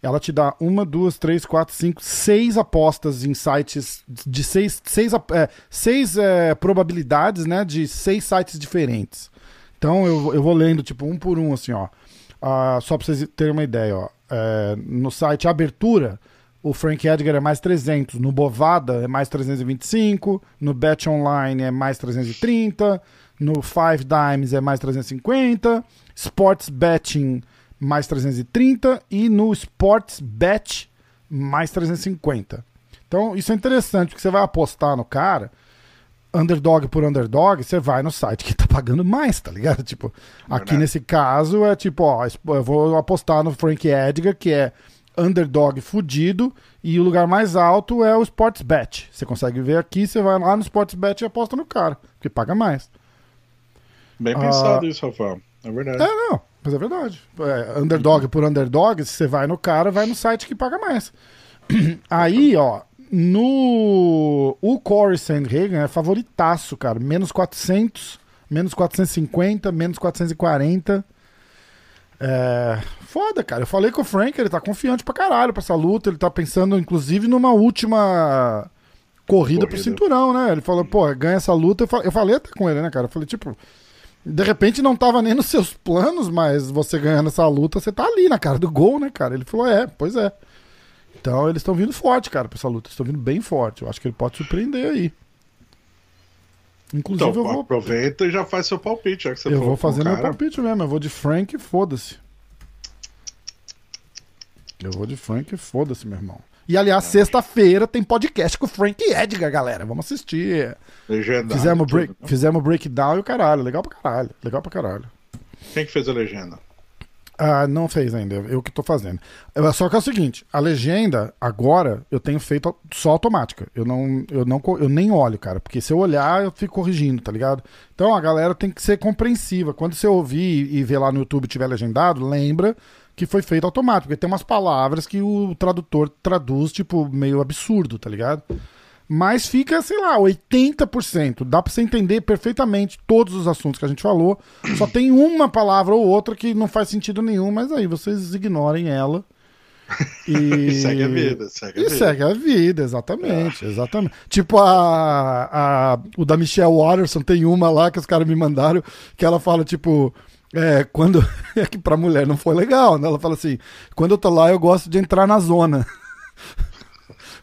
ela te dá uma, duas, três, quatro, cinco, seis apostas em sites de seis, seis, é, seis é, probabilidades, né, de seis sites diferentes. Então eu, eu vou lendo, tipo, um por um, assim, ó. Ah, só pra vocês terem uma ideia, ó. É, no site Abertura, o Frank Edgar é mais 300. No Bovada é mais 325. No Bet Online é mais 330. No Five Dimes é mais 350. Sports Betting mais 330. E no Sports Bet mais 350. Então isso é interessante, porque você vai apostar no cara underdog por underdog, você vai no site que tá pagando mais, tá ligado? Tipo, aqui Verdade. nesse caso é tipo, ó, eu vou apostar no Frank Edgar, que é underdog fudido, e o lugar mais alto é o Sportsbet. Você consegue ver aqui, você vai lá no Sportsbet e aposta no cara, porque paga mais. Bem Ah. pensado isso, Rafael. É verdade. É, não, mas é verdade. É, underdog por underdog, se você vai no cara, vai no site que paga mais. (clears throat) Aí, ó, no. O Corey Sandhagen é favoritaço, cara. Menos 400, menos 450, menos 440. É. Foda, cara. Eu falei com o Frank, ele tá confiante pra caralho pra essa luta. Ele tá pensando, inclusive, numa última corrida, pro Corrida. cinturão, né? Ele falou, pô, ganha essa luta. Eu fa- eu falei até com ele, né, cara? Eu falei, tipo. De repente não tava nem nos seus planos, mas você ganhando essa luta, você tá ali na cara do gol, né, cara? Ele falou, é, pois é. Então eles estão vindo forte, cara, pra essa luta. Estão vindo bem forte. Eu acho que ele pode surpreender aí. Inclusive, Então, eu vou, aproveita e já faz seu palpite, já que você eu vou fazer meu cara. palpite mesmo. Eu vou de Frank e foda-se. Eu vou de Frank e foda-se, meu irmão. E aliás, sexta-feira tem podcast com o Frank Edgar, galera. Vamos assistir. Legendário. Fizemos, tudo, break, né? fizemos breakdown e o caralho. Legal pra caralho. Legal pra caralho. Quem que fez a legenda? Ah, não fez ainda, eu que tô fazendo. Eu- Só que é o seguinte, a legenda, agora, eu tenho feito só automática. Eu não, eu não, eu nem olho, cara, porque se eu olhar, eu fico corrigindo, tá ligado? Então a galera tem que ser compreensiva. Quando você ouvir e ver lá no YouTube tiver legendado, lembra que foi feito automático, porque tem umas palavras que o tradutor traduz, tipo, meio absurdo, tá ligado? Mas fica, sei lá, 80%. Dá pra você entender perfeitamente todos os assuntos que a gente falou. Só tem uma palavra ou outra que não faz sentido nenhum, mas aí vocês ignorem ela. E, (laughs) E segue a vida, segue a E vida. segue a vida, exatamente, exatamente. Tipo a, a o da Michelle Watterson tem uma lá que os caras me mandaram que ela fala tipo é, quando (laughs) é que pra mulher não foi legal, né? Ela fala assim: "Quando eu tô lá eu gosto de entrar na zona". (laughs)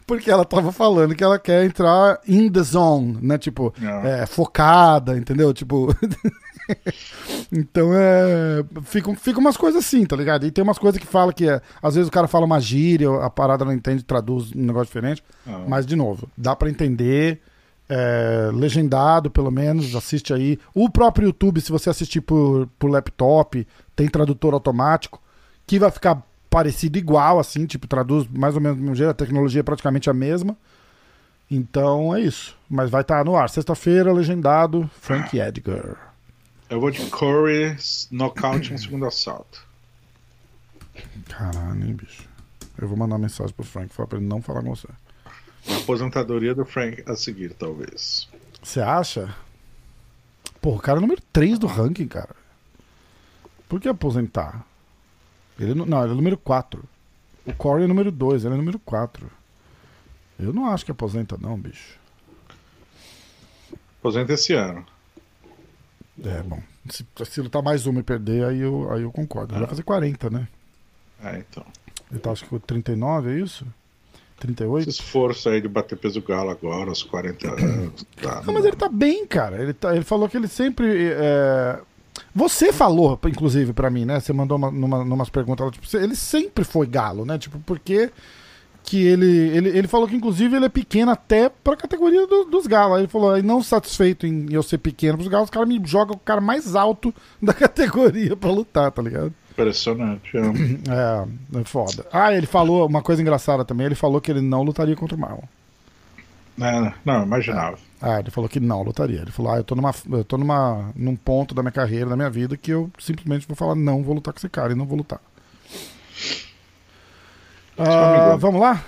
Porque ela tava falando que ela quer entrar in the zone, né? Tipo, Ah. é, focada, entendeu? Tipo. (laughs) então é. Fica, fica umas coisas assim, tá ligado? E tem umas coisas que fala que é. Às vezes o cara fala uma gíria, a parada não entende, traduz um negócio diferente. Ah. Mas, de novo, dá pra entender. é, legendado, pelo menos, assiste aí. O próprio YouTube, se você assistir por, por laptop, tem tradutor automático, que vai ficar parecido igual, assim, tipo, traduz mais ou menos do mesmo jeito, a tecnologia é praticamente a mesma. Então é isso. Mas vai estar no ar. Sexta-feira, legendado, Frank Edgar. Eu vou de Corey nocaute em segundo assalto. Caralho, hein, bicho. Eu vou mandar uma mensagem pro Frank falar pra ele não falar com você. A aposentadoria do Frank a seguir, talvez. Você acha? Pô, o cara é número 3 do ranking, cara. Por que aposentar? Ele não, não, ele é número 4. O Corey é número 2, ele é número 4. Eu não acho que aposenta, não, bicho. Aposenta esse ano. É, bom. Se, se lutar mais uma e perder, aí eu, aí eu concordo. Ele vai fazer 40, né? É, então. Ele tá, acho que com 39, é isso? 38? Esse esforço aí de bater peso galo agora, aos 40 anos. Tá, Não, mas ele tá bem, cara. Ele, tá, ele falou que ele sempre. é, Você falou, inclusive, pra mim, né? Você mandou uma, numa, numas perguntas. Tipo, ele sempre foi galo, né? Tipo, porque que ele, ele. Ele falou que, inclusive, ele é pequeno até pra categoria do- dos galos. Aí ele falou, aí não satisfeito em eu ser pequeno pros galos, os caras me jogam o cara mais alto (laughs) da categoria pra lutar, tá ligado? Impressionante. é. (clears throat) É, é foda. Ah, ele falou uma coisa engraçada também. Ele falou que ele não lutaria contra o Marlon. É, não, imaginava. Ah, ele falou que não lutaria. Ele falou: Ah, eu tô numa, eu tô numa, num ponto da minha carreira, da minha vida, que eu simplesmente vou falar, não vou lutar com esse cara e não vou lutar. Ah, amigo. vamos lá?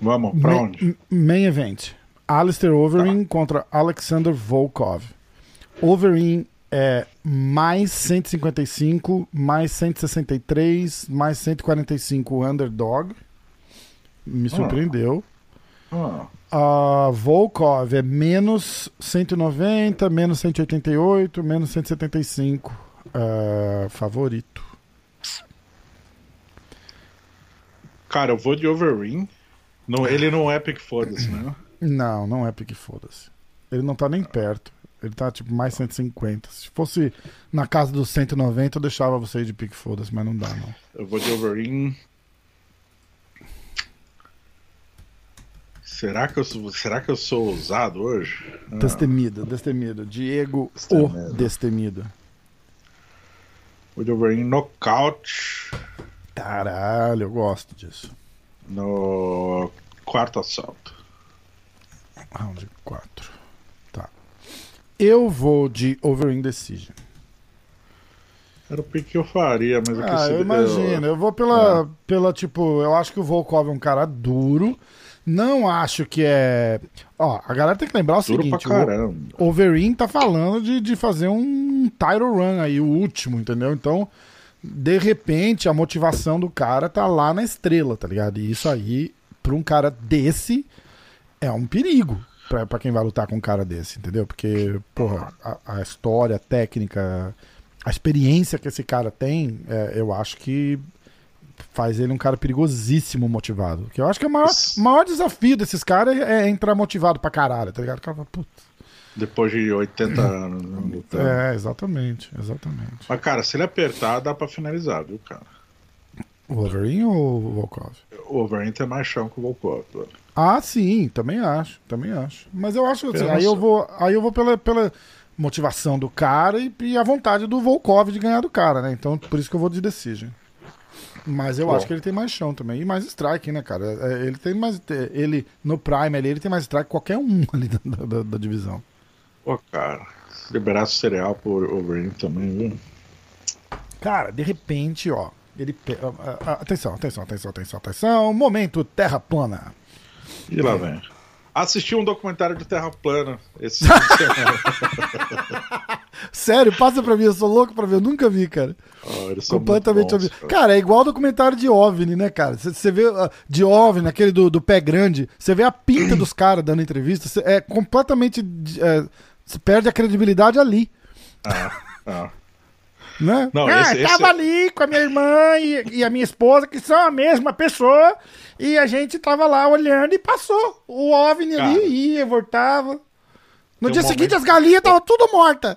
Vamos, pra Ma- onde? Main event. Alistair Overeem contra Alexander Volkov. Overeem é mais 155, mais 163, mais 145 underdog. Me surpreendeu. Ah, A Volkov é menos 190, menos 188, menos 175. ah, favorito. cara, eu vou de Overeem. Não, ele não é pick foda-se, né? (laughs) Não, não é pique foda-se. Ele não tá nem perto. Ele tá tipo mais 150. Se fosse na casa dos 190, eu deixava você ir de pique foda-se, mas não dá, não. Eu vou de Overeem. Será que eu sou, será que eu sou ousado hoje? Destemido, destemido. Diego Destemido. o Destemido. Vou de Overeem nocaute Caralho, eu gosto disso. no quarto assalto. Round 4. Tá. Eu vou de Over Indecision. Era o pick que eu faria, mas Ah, eu imagino. Eu vou pela, pela, tipo, eu acho que o Volkov é um cara duro. Não acho que é. Ó, a galera tem que lembrar o Duro seguinte: o. Overeem tá falando de, de fazer um title run aí, o último, entendeu? Então, de repente, a motivação do cara tá lá na estrela, tá ligado? E isso aí, pra um cara desse, é um perigo pra, pra quem vai lutar com um cara desse, entendeu? Porque, porra, a, a história, a técnica, a experiência que esse cara tem, é, eu acho que faz ele um cara perigosíssimo motivado. Que eu acho que é o maior, maior desafio desses caras é, é entrar motivado pra caralho, tá ligado? O cara fala, "Putz." Depois de 80 anos né, lutando. É, exatamente, exatamente. Mas, cara, se ele apertar, dá pra finalizar, viu, cara? O Wolverine ou o Volkov? O Overeem tem mais chão que o Volkov. velho. Ah, sim, também acho, também acho. Mas eu acho assim, aí eu vou, aí eu vou pela, pela motivação do cara e, e, a vontade do Volkov de ganhar do cara, né? Então, por isso que eu vou de Decision. Mas eu Bom. acho que ele tem mais chão também. E mais strike, né, cara? É, ele tem mais. Ele, no Prime ali, ele tem mais strike que qualquer um (laughs) ali da, da, da divisão. Pô, cara. Liberasse cereal por Overeem também, viu? Cara, de repente, ó. Ele. Atenção, atenção, atenção, atenção, atenção. Momento Terra Plana. E lá vem. Assisti um documentário de Terra Plana esse (laughs) Sério, passa pra mim, eu sou louco pra ver, eu nunca vi, cara. Oh, Completamente bons, cara. cara. é igual o documentário de OVNI, né, cara? Você vê uh, de OVNI, aquele do, do pé grande, você vê a pinta dos caras dando entrevista, cê, é completamente. Você é, perde a credibilidade ali. Ah, ah. Né? Não, ah, esse, tava esse... ali com a minha irmã e, e, a minha esposa, que são a mesma pessoa, e a gente tava lá olhando e passou o OVNI Cara, ali, ia, voltava. No dia um seguinte momento... as galinhas estavam tudo mortas.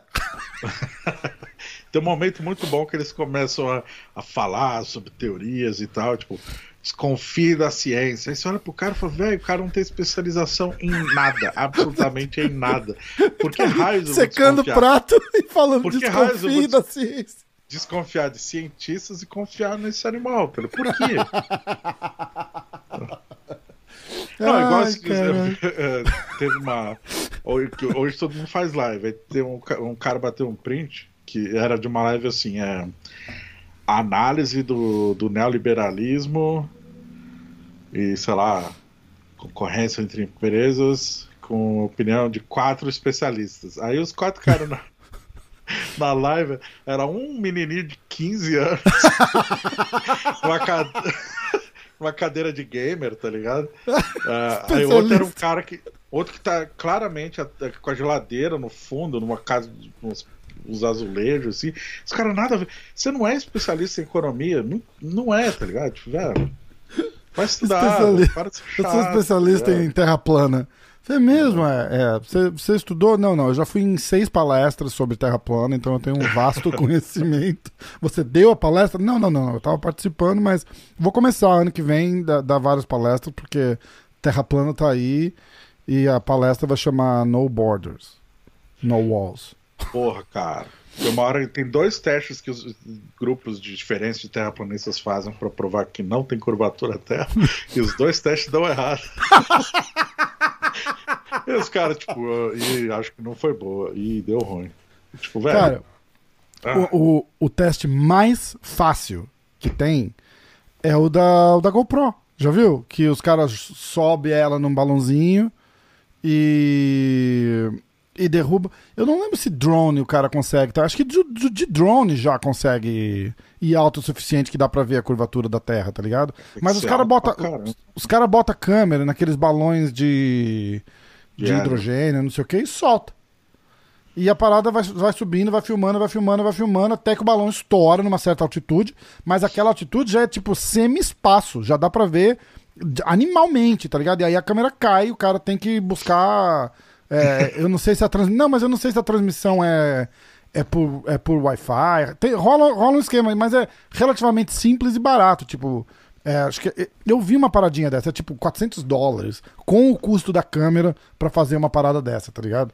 (laughs) Tem um momento muito bom que eles começam a, a falar sobre teorias e tal, tipo, desconfie da ciência. Aí você olha pro cara e fala, velho, o cara não tem especialização em nada, absolutamente em nada. Por que raios Secando prato (laughs) e falando Por que desconfie da ciência. Desconfiar de cientistas e confiar nesse animal. Por quê? (laughs) Não, Ai, igual se, (laughs) teve uma. Hoje, hoje, todo mundo faz live. Aí tem um, um cara bateu um print que era de uma live assim: é, análise do, do neoliberalismo e, sei lá, concorrência entre empresas com opinião de quatro especialistas. Aí os quatro caras na, (laughs) na live era um menininho de 15 anos, (laughs) uma, cade... (laughs) uma cadeira de gamer, tá ligado? Uh, aí outro era um cara que. Outro que tá claramente com a geladeira no fundo, numa casa, uns, uns azulejos, assim. Os caras nada a ver. Você não é especialista em economia? Não, não é, tá ligado? Tipo, velho. Vai estudar. Especialista. Para de chato, Eu sou especialista é. em terra plana. Você mesmo é, é. Você, você estudou? Não, não. Eu já fui em seis palestras sobre terra plana, então eu tenho um vasto (laughs) conhecimento. Você deu a palestra? Não, não, não. Eu estava participando, mas vou começar ano que vem dar, dar várias palestras, porque terra plana tá aí e a palestra vai chamar No Borders, No Walls. Porra, cara. Tem uma hora tem dois testes que os grupos de diferentes de terraplanistas fazem para provar que não tem curvatura à Terra (laughs) e os dois testes dão errado. e os caras, tipo, e acho que não foi boa e deu ruim. Tipo, velho. Cara, ah. o, o, o, teste mais fácil que tem é o da, o da GoPro. Já viu? Que os caras sobem ela num balãozinho e e derruba. Eu não lembro se drone o cara consegue. Tá? Acho que de, de drone já consegue ir alto o suficiente que dá pra ver a curvatura da Terra, tá ligado? Mas os caras botam. Os caras botam câmera naqueles balões de, de yeah. hidrogênio, não sei o que, e solta. E a parada vai, vai subindo, vai filmando, vai filmando, vai filmando, até que o balão estoura numa certa altitude. Mas aquela altitude já é tipo semi-espaço. Já dá pra ver animalmente, tá ligado? E aí a câmera cai, o cara tem que buscar é, eu não sei se a transmissão. Não, mas eu não sei se a transmissão é, é por, é por Wi-Fi. Tem, rola, rola um esquema, mas é relativamente simples e barato. Tipo, é, acho que eu vi uma paradinha dessa, é tipo 400 dólares com o custo da câmera para fazer uma parada dessa, tá ligado?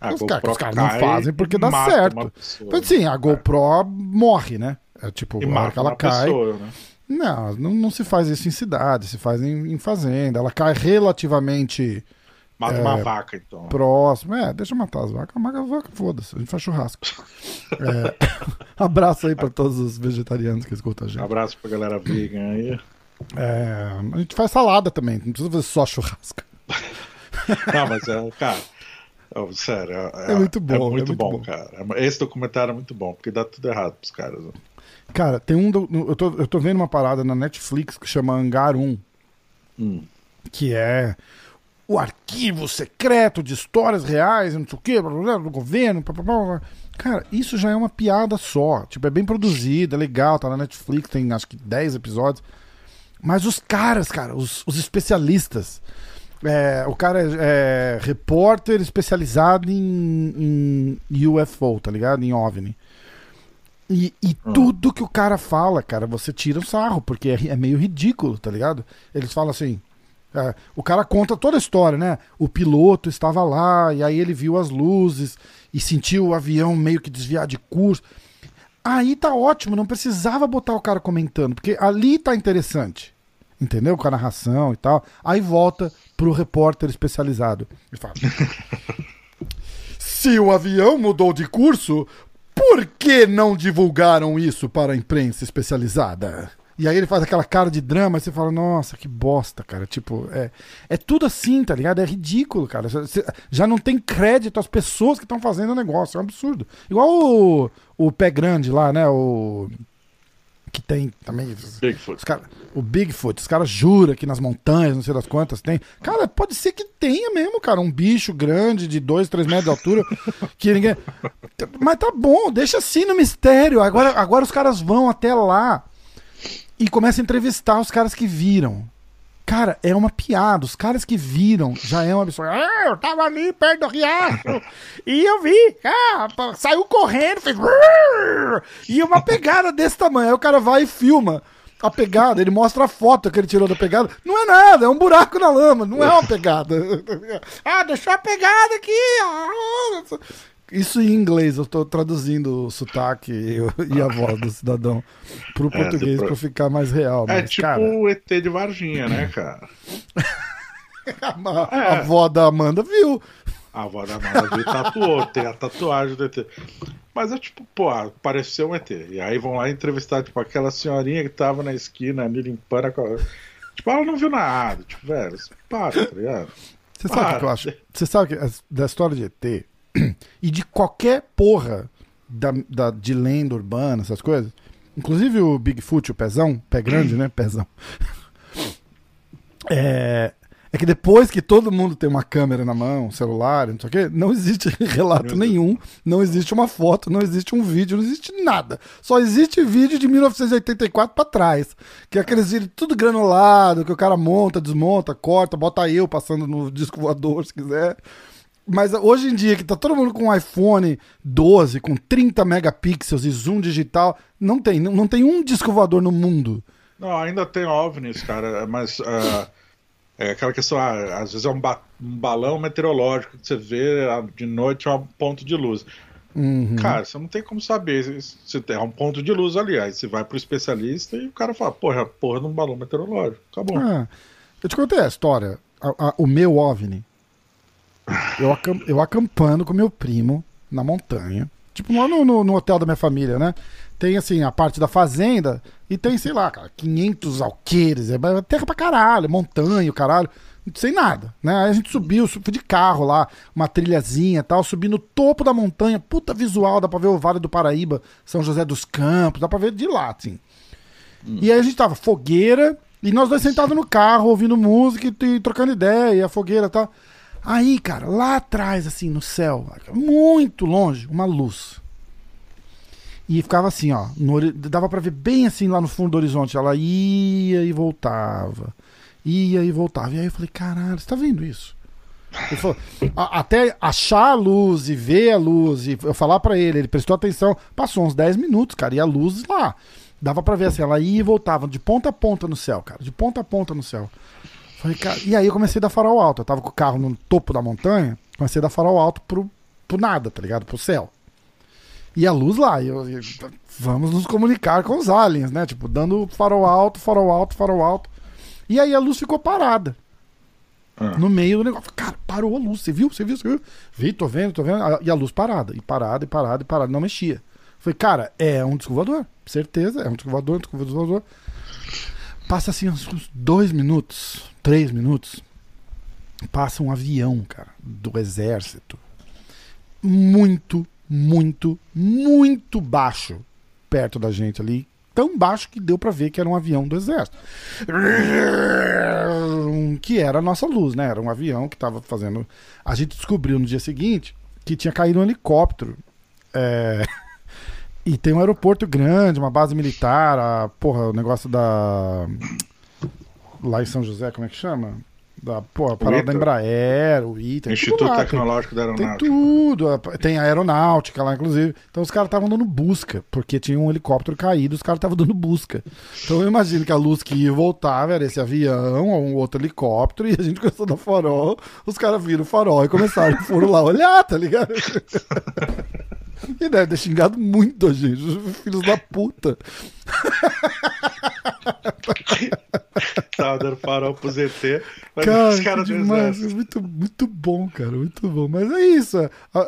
Ah, os caras cara não fazem porque dá certo. Mas sim, a GoPro é. morre, né? É tipo, e a hora que ela cai. Pessoa, né? Não, não, não se faz isso em cidade, se faz em, em fazenda. Ela cai relativamente Mata é, uma vaca, então. Próximo. É, deixa matar as vacas. Mata a vaca, foda-se. A gente faz churrasco. é, (laughs) abraço aí pra todos os vegetarianos que escutam a gente. Abraço pra galera vegan aí. É, a gente faz salada também. Não precisa fazer só churrasco. Não, mas é, cara. sério, é, é, muito bom. É muito, é muito bom, bom, cara. Esse documentário é muito bom, porque dá tudo errado pros caras. Cara, tem um. Eu tô, eu tô vendo uma parada na Netflix que chama Hangar 1. Hum. Que é o arquivo secreto de histórias reais, não sei o quê, do governo. Blá, blá, blá. Cara, isso já é uma piada só. Tipo, é bem produzida, é legal, tá na Netflix, tem acho que 10 episódios. Mas os caras, cara, os, os especialistas. É, o cara é, é, repórter especializado em, em, UFO, tá ligado? Em OVNI. E, e hum. tudo que o cara fala, cara, você tira o sarro, porque é, é meio ridículo, tá ligado? Eles falam assim: É, o cara conta toda a história, né? O piloto estava lá e aí ele viu as luzes e sentiu o avião meio que desviar de curso. Aí tá ótimo, não precisava botar o cara comentando, porque ali tá interessante. Entendeu? Com a narração e tal. Aí volta pro repórter especializado. E fala: Se o avião mudou de curso, por que não divulgaram isso para a imprensa especializada? E aí ele faz aquela cara de drama e você fala, nossa, que bosta, cara. Tipo, é, é tudo assim, tá ligado? É ridículo, cara. Você, já não tem crédito às pessoas que estão fazendo o negócio. É um absurdo. Igual o, o pé grande lá, né? O. Que tem também. Bigfoot. Os cara, o Bigfoot, os caras juram que nas montanhas, não sei das quantas, tem. Cara, pode ser que tenha mesmo, cara. Um bicho grande de 2, 3 metros de altura. (laughs) que ninguém. Mas tá bom, deixa assim no mistério. Agora, agora os caras vão até lá e começa a entrevistar os caras que viram. Cara, é uma piada. Os caras que viram já é uma absurdo. Ah, eu tava ali perto do riacho e eu vi. Ah, saiu correndo, fez. E uma pegada desse tamanho. Aí o cara vai e filma a pegada. Ele mostra a foto que ele tirou da pegada. Não é nada, é um buraco na lama. Não é uma pegada. (laughs) ah, deixou a pegada aqui. Isso em inglês, eu tô traduzindo o sotaque e a voz do cidadão pro (laughs) é, português pro... pra ficar mais real. É mas, tipo cara... o ET de Varginha, né, cara? (laughs) a, é. a avó da Amanda viu. A avó da Amanda viu tatuou, tem a tatuagem do ET. Mas é tipo, pô, pareceu um ET. E aí vão lá entrevistar, tipo, aquela senhorinha que tava na esquina ali limpando a. Tipo, ela não viu nada. Tipo, velho, para, tá ligado? Você sabe o que eu acho? Você sabe que da história de ET, (clears throat) e de qualquer porra da, da, de lenda urbana, essas coisas. Inclusive o Bigfoot, o pezão, pé grande, né? Pezão. É, é que depois que todo mundo tem uma câmera na mão, celular, não sei o quê, não existe (laughs) relato nenhum, não existe uma foto, não existe um vídeo, não existe nada. Só existe vídeo de 1984 para trás. Que é aqueles vídeos tudo granulado, que o cara monta, desmonta, corta, bota eu passando no disco voador, se quiser. Mas hoje em dia, que tá todo mundo com um iPhone 12, com 30 megapixels e zoom digital, não tem, não, não tem um disco voador no mundo. Não, ainda tem OVNIs, cara, mas uh, é aquela questão, ah, às vezes é um, ba um, balão meteorológico que você vê ah, de noite é um ponto de luz. Uhum. Cara, você não tem como saber se tem um ponto de luz ali. Aí você vai pro especialista e o cara fala, porra, porra de um balão meteorológico. Acabou. Ah, eu te contei a história. A, a, o meu OVNI, eu, acamp, eu acampando com meu primo na montanha. Tipo, lá no, no, no, hotel da minha família, né? Tem, assim, a parte da fazenda e tem, sei lá, cara, 500 alqueires. É terra pra caralho, montanha, caralho. Sem nada, né? Aí a gente subiu, fui de carro lá, uma trilhazinha e tal, subi no topo da montanha, puta visual, dá pra ver o Vale do Paraíba, São José dos Campos, dá pra ver de lá, assim. Hum. E aí a gente tava fogueira, e nós dois sentados no carro, ouvindo música e, e trocando ideia, e a fogueira e tal. Aí, cara, lá atrás, assim, no céu, muito longe, uma luz. E ficava assim, ó. No, dava para ver bem assim lá no fundo do horizonte. Ela ia e voltava. Ia e voltava. E aí eu falei, caralho, você tá vendo isso? Falou, até achar a luz e ver a luz e eu falar para ele, ele prestou atenção. Passou uns 10 minutos, cara, e a luz lá. Dava para ver assim, ela ia e voltava de ponta a ponta no céu, cara. De ponta a ponta no céu. Falei, cara, e aí eu comecei a dar farol alto. Eu tava com o carro no topo da montanha, comecei a dar farol alto pro, pro nada, tá ligado? Pro céu. E a luz lá, e eu, vamos nos comunicar com os aliens, né? Tipo, dando farol alto, farol alto, farol alto. E aí a luz ficou parada. Ah. No meio do negócio. Cara, parou a luz. Você viu? Você viu? Você viu? Vi, tô vendo, tô vendo. E a luz parada. E parada, e parada, e parada. Não mexia. Falei, cara, é um descovador. Certeza, é um descovador, um descovador. Passa assim uns dois minutos três minutos, passa um avião, cara, do exército. Muito, muito, muito baixo perto da gente ali. Tão baixo que deu para ver que era um avião do exército. Que era a nossa luz, né? Era um avião que tava fazendo. A gente descobriu no dia seguinte que tinha caído um helicóptero. É... (laughs) E tem um aeroporto grande, uma base militar, a, porra, o negócio da lá em São José, como é que chama? Da, pô, a parada da Embraer, o ITA. Instituto lá, Tecnológico tem, da Aeronáutica. Tem tudo. Tem a aeronáutica lá, inclusive. Então os caras estavam dando busca, porque tinha um helicóptero caído, os caras estavam dando busca. Então eu imagino que a luz que ia voltava era esse avião ou um outro helicóptero, e a gente começou no farol, os caras viram o farol e começaram, foram lá (laughs) olhar, tá ligado? (laughs) E deve ter xingado muito a gente, os filhos da puta. Tava dando farol pro ZT. Cara, os caras demais. Muito, muito bom, cara, muito bom. Mas é isso.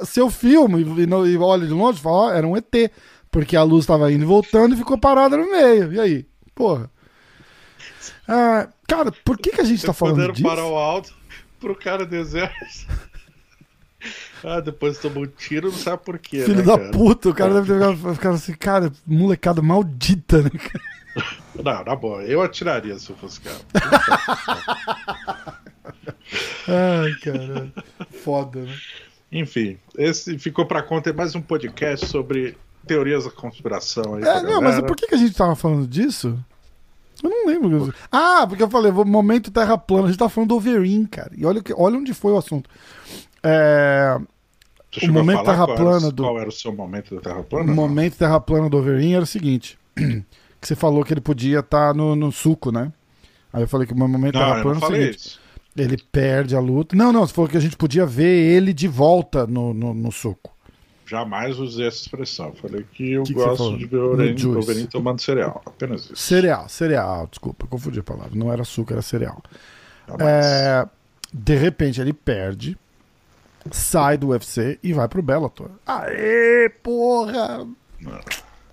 Se eu filmo e, e olho de longe, falo, ó, era um ET. Porque a luz tava indo e voltando e ficou parada no meio. E aí? Porra. Ah, cara, por que, que a gente tá falando disso? farol alto pro cara deserto. Ah, depois tomou um tiro, não sabe por quê. Filho né, da cara? puta, o cara deve ter ficado assim, cara, molecada maldita, né, cara? Não, na boa, eu atiraria se eu fosse cara. Ai, caralho. Foda, né? Enfim, esse ficou pra conta mais um podcast sobre teorias da conspiração aí. É, não, mas por que, que a gente tava falando disso? Eu não lembro. Ah, porque eu falei, momento terra plana. A gente tava falando do Overin, cara. E olha, olha onde foi o assunto. É, o momento terra plana do. Qual era o seu momento da terra plana? O momento terra plana do Overin era o seguinte: (clears throat) que você falou que ele podia estar tá no, no suco, né? Aí eu falei que o meu momento terra plana é o seguinte: isso. ele perde a luta. Não, não, você falou que a gente podia ver ele de volta no, no, no suco. Jamais usei essa expressão. Falei que eu que gosto que de ver o Wolverine tomando cereal. Apenas isso. Cereal, cereal, desculpa, confundi a palavra. Não era açúcar, era cereal. É, de repente ele perde sai do UFC e vai pro Bellator. Aê, porra!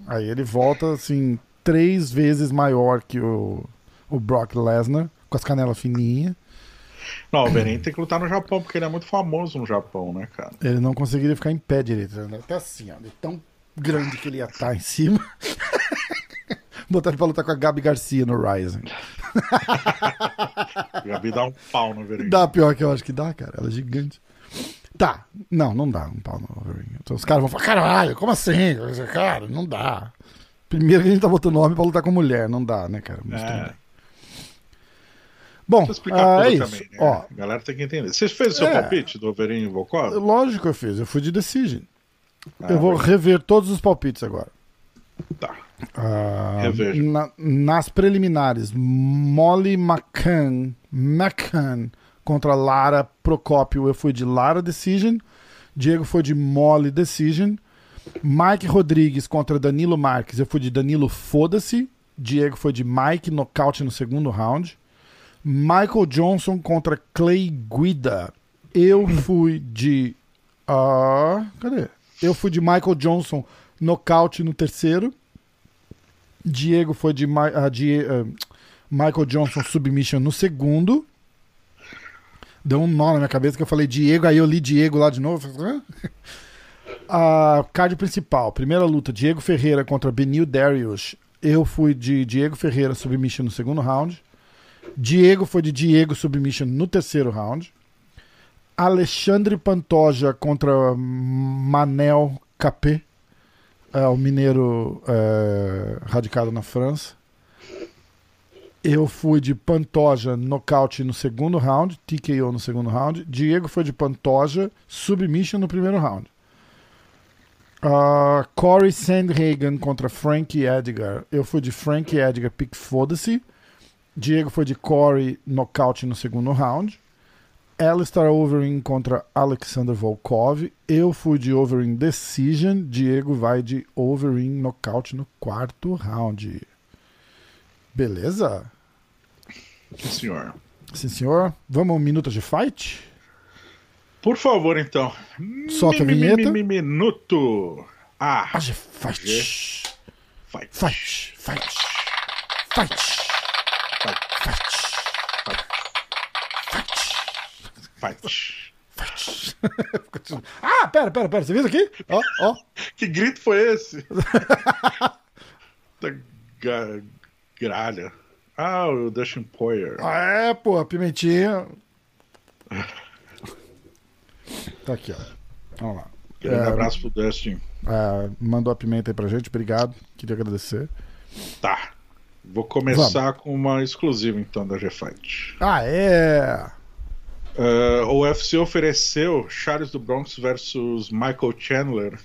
Aí ele volta, assim, três vezes maior que o, o Brock Lesnar, com as canelas fininhas. Não, o Benin tem que lutar no Japão, porque ele é muito famoso no Japão, né, cara? Ele não conseguiria ficar em pé direito. Ele até assim, ó. De tão grande que ele ia estar em cima. (laughs) Botar ele pra lutar com a Gabi Garcia no Rising. (laughs) Gabi dá um pau no Benin. Dá pior que eu acho que dá, cara. Ela é gigante. Tá. Não, não dá um pau no Wolverine. Então os caras vão falar, caralho, como assim? Cara, não dá. Primeiro que a gente tá botando homem pra lutar com mulher. Não dá, né, cara? Mas é. Bom, ah, é isso. Também, né? Ó, a galera tem que entender. Você fez o seu é, palpite do Wolverine Volkov? Lógico que eu fiz. Eu fui de Decision. Ah, eu vou rever todos os palpites agora. Tá. Ah, na, nas preliminares, Molly McCann, McCann contra Lara Procópio, eu fui de Lara Decision. Diego foi de Molly Decision. Mike Rodrigues contra Danilo Marques, eu fui de Danilo Foda-se. Diego foi de Mike nocaute no segundo round. Michael Johnson contra Clay Guida. Eu (clears throat) fui de. Uh, cadê? Eu fui de Michael Johnson nocaute no terceiro. Diego foi de, uh, de uh, Michael Johnson submission no segundo. Deu um nó na minha cabeça que eu falei Diego, aí eu li Diego lá de novo. A (laughs) card principal, primeira luta, Diego Ferreira contra Benil Darius. Eu fui de Diego Ferreira submission no segundo round. Diego foi de Diego submission no terceiro round. Alexandre Pantoja contra Manel Capé, é, o mineiro é, radicado na França. Eu fui de Pantoja nocaute no segundo round, TKO no segundo round. Diego foi de Pantoja, submission no primeiro round. Uh, Corey Sandhagen contra Frank Edgar. Eu fui de Frank Edgar, pick foda-se. Diego foi de Corey nocaute no segundo round. Alistair Overeem contra Alexander Volkov. Eu fui de Overeem decision. Diego vai de Overeem nocaute no quarto round. Beleza? Sim, senhor. Sim, senhor. Vamos um minuto de fight? Por favor, então. Solta a vinheta. Minuto. Ah. ah fight. Fight. Fight. Fight. Fight. Fight. Fight. Fight. (laughs) ah, pera, pera, pera. Você viu aqui? Ó, ó. (laughs) que grito foi esse? (laughs) gralha. Ah, o Dustin Poyer. Ah, é, pô, a pimentinha. tá aqui, ó. Vamos lá. Grande é, abraço pro Dustin. É, mandou a pimenta aí pra gente, obrigado. Queria agradecer. Tá. Vou começar Vamos. com uma exclusiva então da G-Fight. Ah, é? Uh, o UFC ofereceu Charles do Bronx versus Michael Chandler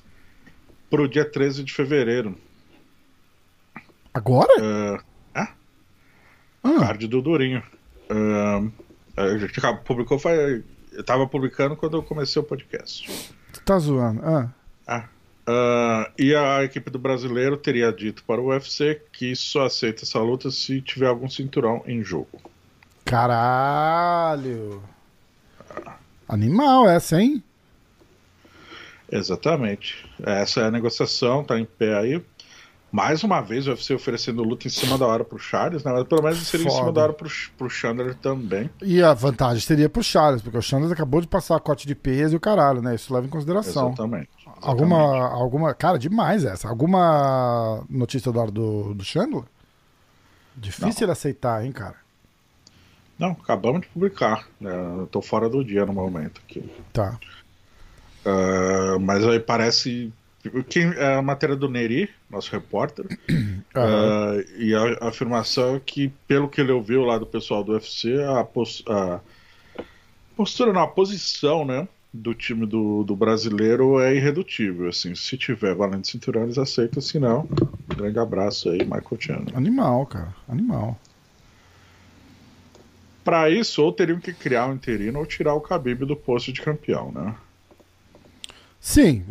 pro dia 13 de fevereiro. Agora? Uh? Ah. Card do Durinho. Uh, a gente publicou, foi, eu tava publicando quando eu comecei o podcast. Tu tá zoando? Ah. ah. Uh, e a equipe do brasileiro teria dito para o UFC que só aceita essa luta se tiver algum cinturão em jogo. Caralho! Animal essa, hein? Exatamente. Essa é a negociação, tá em pé aí. Mais uma vez o UFC oferecendo luta em cima da hora pro Charles, né? Mas pelo menos seria Foda. em cima da hora pro, pro Chandler também. E a vantagem seria pro Charles, porque o Chandler acabou de passar a corte de peso e o caralho, né? Isso leva em consideração. Exatamente. exatamente. Alguma, alguma. Cara, demais essa. Alguma notícia do, do, do Chandler? Difícil ele aceitar, hein, cara? Não, acabamos de publicar. Né? Eu tô fora do dia no momento aqui. Tá. Uh, mas aí parece. É a matéria do Neri, nosso repórter, uhum. uh, e a, a, afirmação é que, pelo que ele ouviu lá do pessoal do UFC, a, pos, a postura, não, a posição, né, do time do, do brasileiro é irredutível. Assim, se tiver valendo cinturão, eles aceitam, se não, um grande abraço aí, Michael Chandler. Animal, cara, animal. Para isso, ou teriam que criar um interino ou tirar o Khabib do posto de campeão, né? Sim,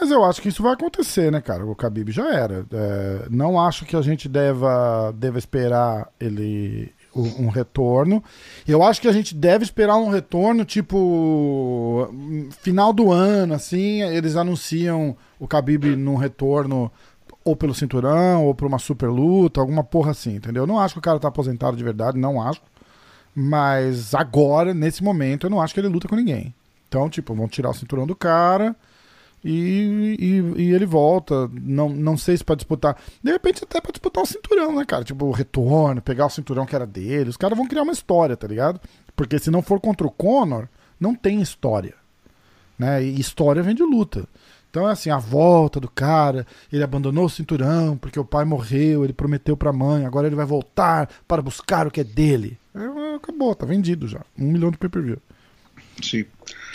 mas eu acho que isso vai acontecer, né, cara? O Khabib já era. É, não acho que a gente deva, deva esperar ele um, um retorno. Eu acho que a gente deve esperar um retorno, tipo, final do ano, assim, eles anunciam o Khabib num retorno ou pelo cinturão, ou por uma super luta, alguma porra assim, entendeu? Não acho que o cara tá aposentado de verdade, não acho. Mas agora, nesse momento, eu não acho que ele luta com ninguém. Então, tipo, vão tirar o cinturão do cara e, e, e ele volta. Não, não sei se para disputar. De repente, até para disputar o cinturão, né, cara? Tipo, o retorno, pegar o cinturão que era dele. Os caras vão criar uma história, tá ligado? Porque se não for contra o Conor, não tem história. Né? E história vem de luta. Então é assim, a volta do cara, ele abandonou o cinturão porque o pai morreu, ele prometeu pra mãe, agora ele vai voltar para buscar o que é dele. É, acabou, tá vendido já. Um milhão de pay-per-view. Sim.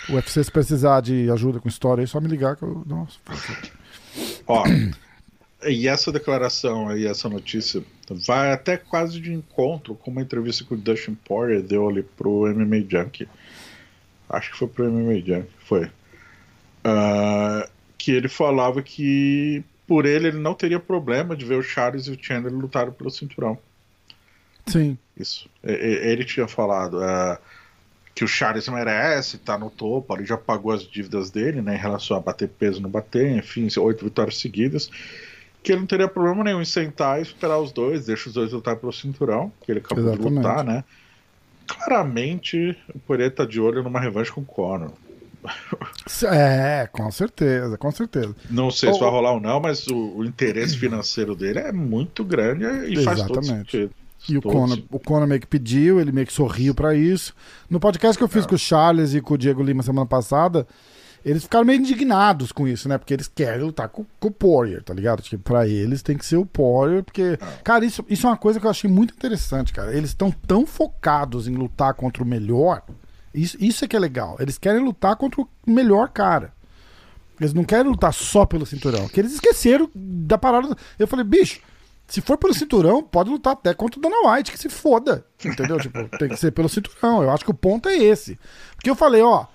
O UFC, se precisar de ajuda com história, é só me ligar que eu. Nossa. Ó, e essa declaração aí, essa notícia, vai até quase de encontro com uma entrevista que o Dustin Poirier deu ali pro MMA Junkie. Acho que foi pro MMA Junkie, foi. Uh, que ele falava que por ele ele não teria problema de ver o Charles e o Chandler lutarem pelo cinturão. Sim. Isso. Ele tinha falado é, que o Charles merece, tá no topo, ele já pagou as dívidas dele, né, em relação a bater peso, não bater, enfim, oito vitórias seguidas. Que ele não teria problema nenhum em sentar e esperar os dois, deixa os dois lutar pelo cinturão, que ele acabou Exatamente. de lutar, né? Claramente, o Poirier tá de olho numa revanche com o Conor. (laughs) É, com certeza, com certeza. Não sei se vai rolar ou não, mas o, o interesse financeiro dele é muito grande e Exatamente. faz todo sentido. E o Conor, o Conor meio que pediu, ele meio que sorriu para isso. No podcast que eu fiz é. com o Charles e com o Diego Lima semana passada, eles ficaram meio indignados com isso, né? Porque eles querem lutar com, com o Poirier, tá ligado? Tipo, pra eles tem que ser o Poirier, porque... É. Cara, isso, isso é uma coisa que eu achei muito interessante, cara. Eles estão tão focados em lutar contra o melhor isso, isso é que é legal. Eles querem lutar contra o melhor cara. Eles não querem lutar só pelo cinturão. Que eles esqueceram da parada. Eu falei, bicho, se for pelo cinturão, pode lutar até contra o Dana White, que se foda. Entendeu? tipo, tem que ser pelo cinturão. Eu acho que o ponto é esse. Porque eu falei, ó,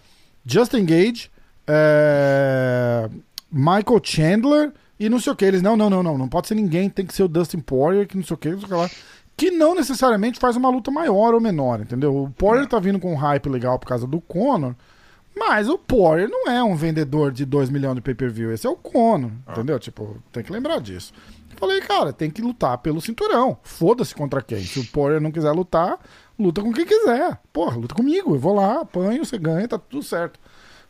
Justin Gage, é... Michael Chandler e não sei o que. Eles, não, não, não, não. Não pode ser ninguém, tem que ser o Dustin Poirier, que não sei o que, não sei o que lá que não necessariamente faz uma luta maior ou menor, entendeu? O Poirier tá vindo com um hype legal por causa do Conor, mas o Poirier não é um vendedor de 2 milhões de pay-per-view, esse é o Conor, ah. entendeu? Tipo, tem que lembrar disso. Falei, cara, tem que lutar pelo cinturão. Foda-se contra quem. Se o Poirier não quiser lutar, luta com quem quiser. Porra, luta comigo. Eu vou lá, apanho, você ganha, tá tudo certo.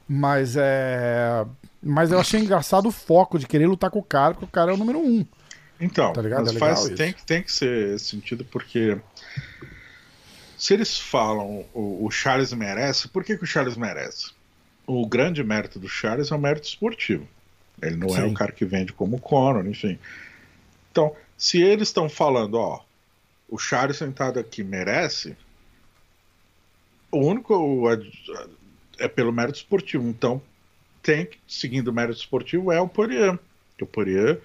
Mas é. Mas eu achei engraçado o foco de querer lutar com o cara, porque o cara é o número um. Então, tá mas é faz, tem, tem que ser sentido porque se eles falam o, o, Charles merece, por que, que o Charles merece? O grande mérito do Charles é o mérito esportivo. Ele não Sim. é o cara que vende como Conor, enfim. Então, se eles estão falando, ó, o Charles sentado aqui merece, o único é pelo mérito esportivo. Então, tem seguindo o mérito esportivo é o Poirier. O Poirier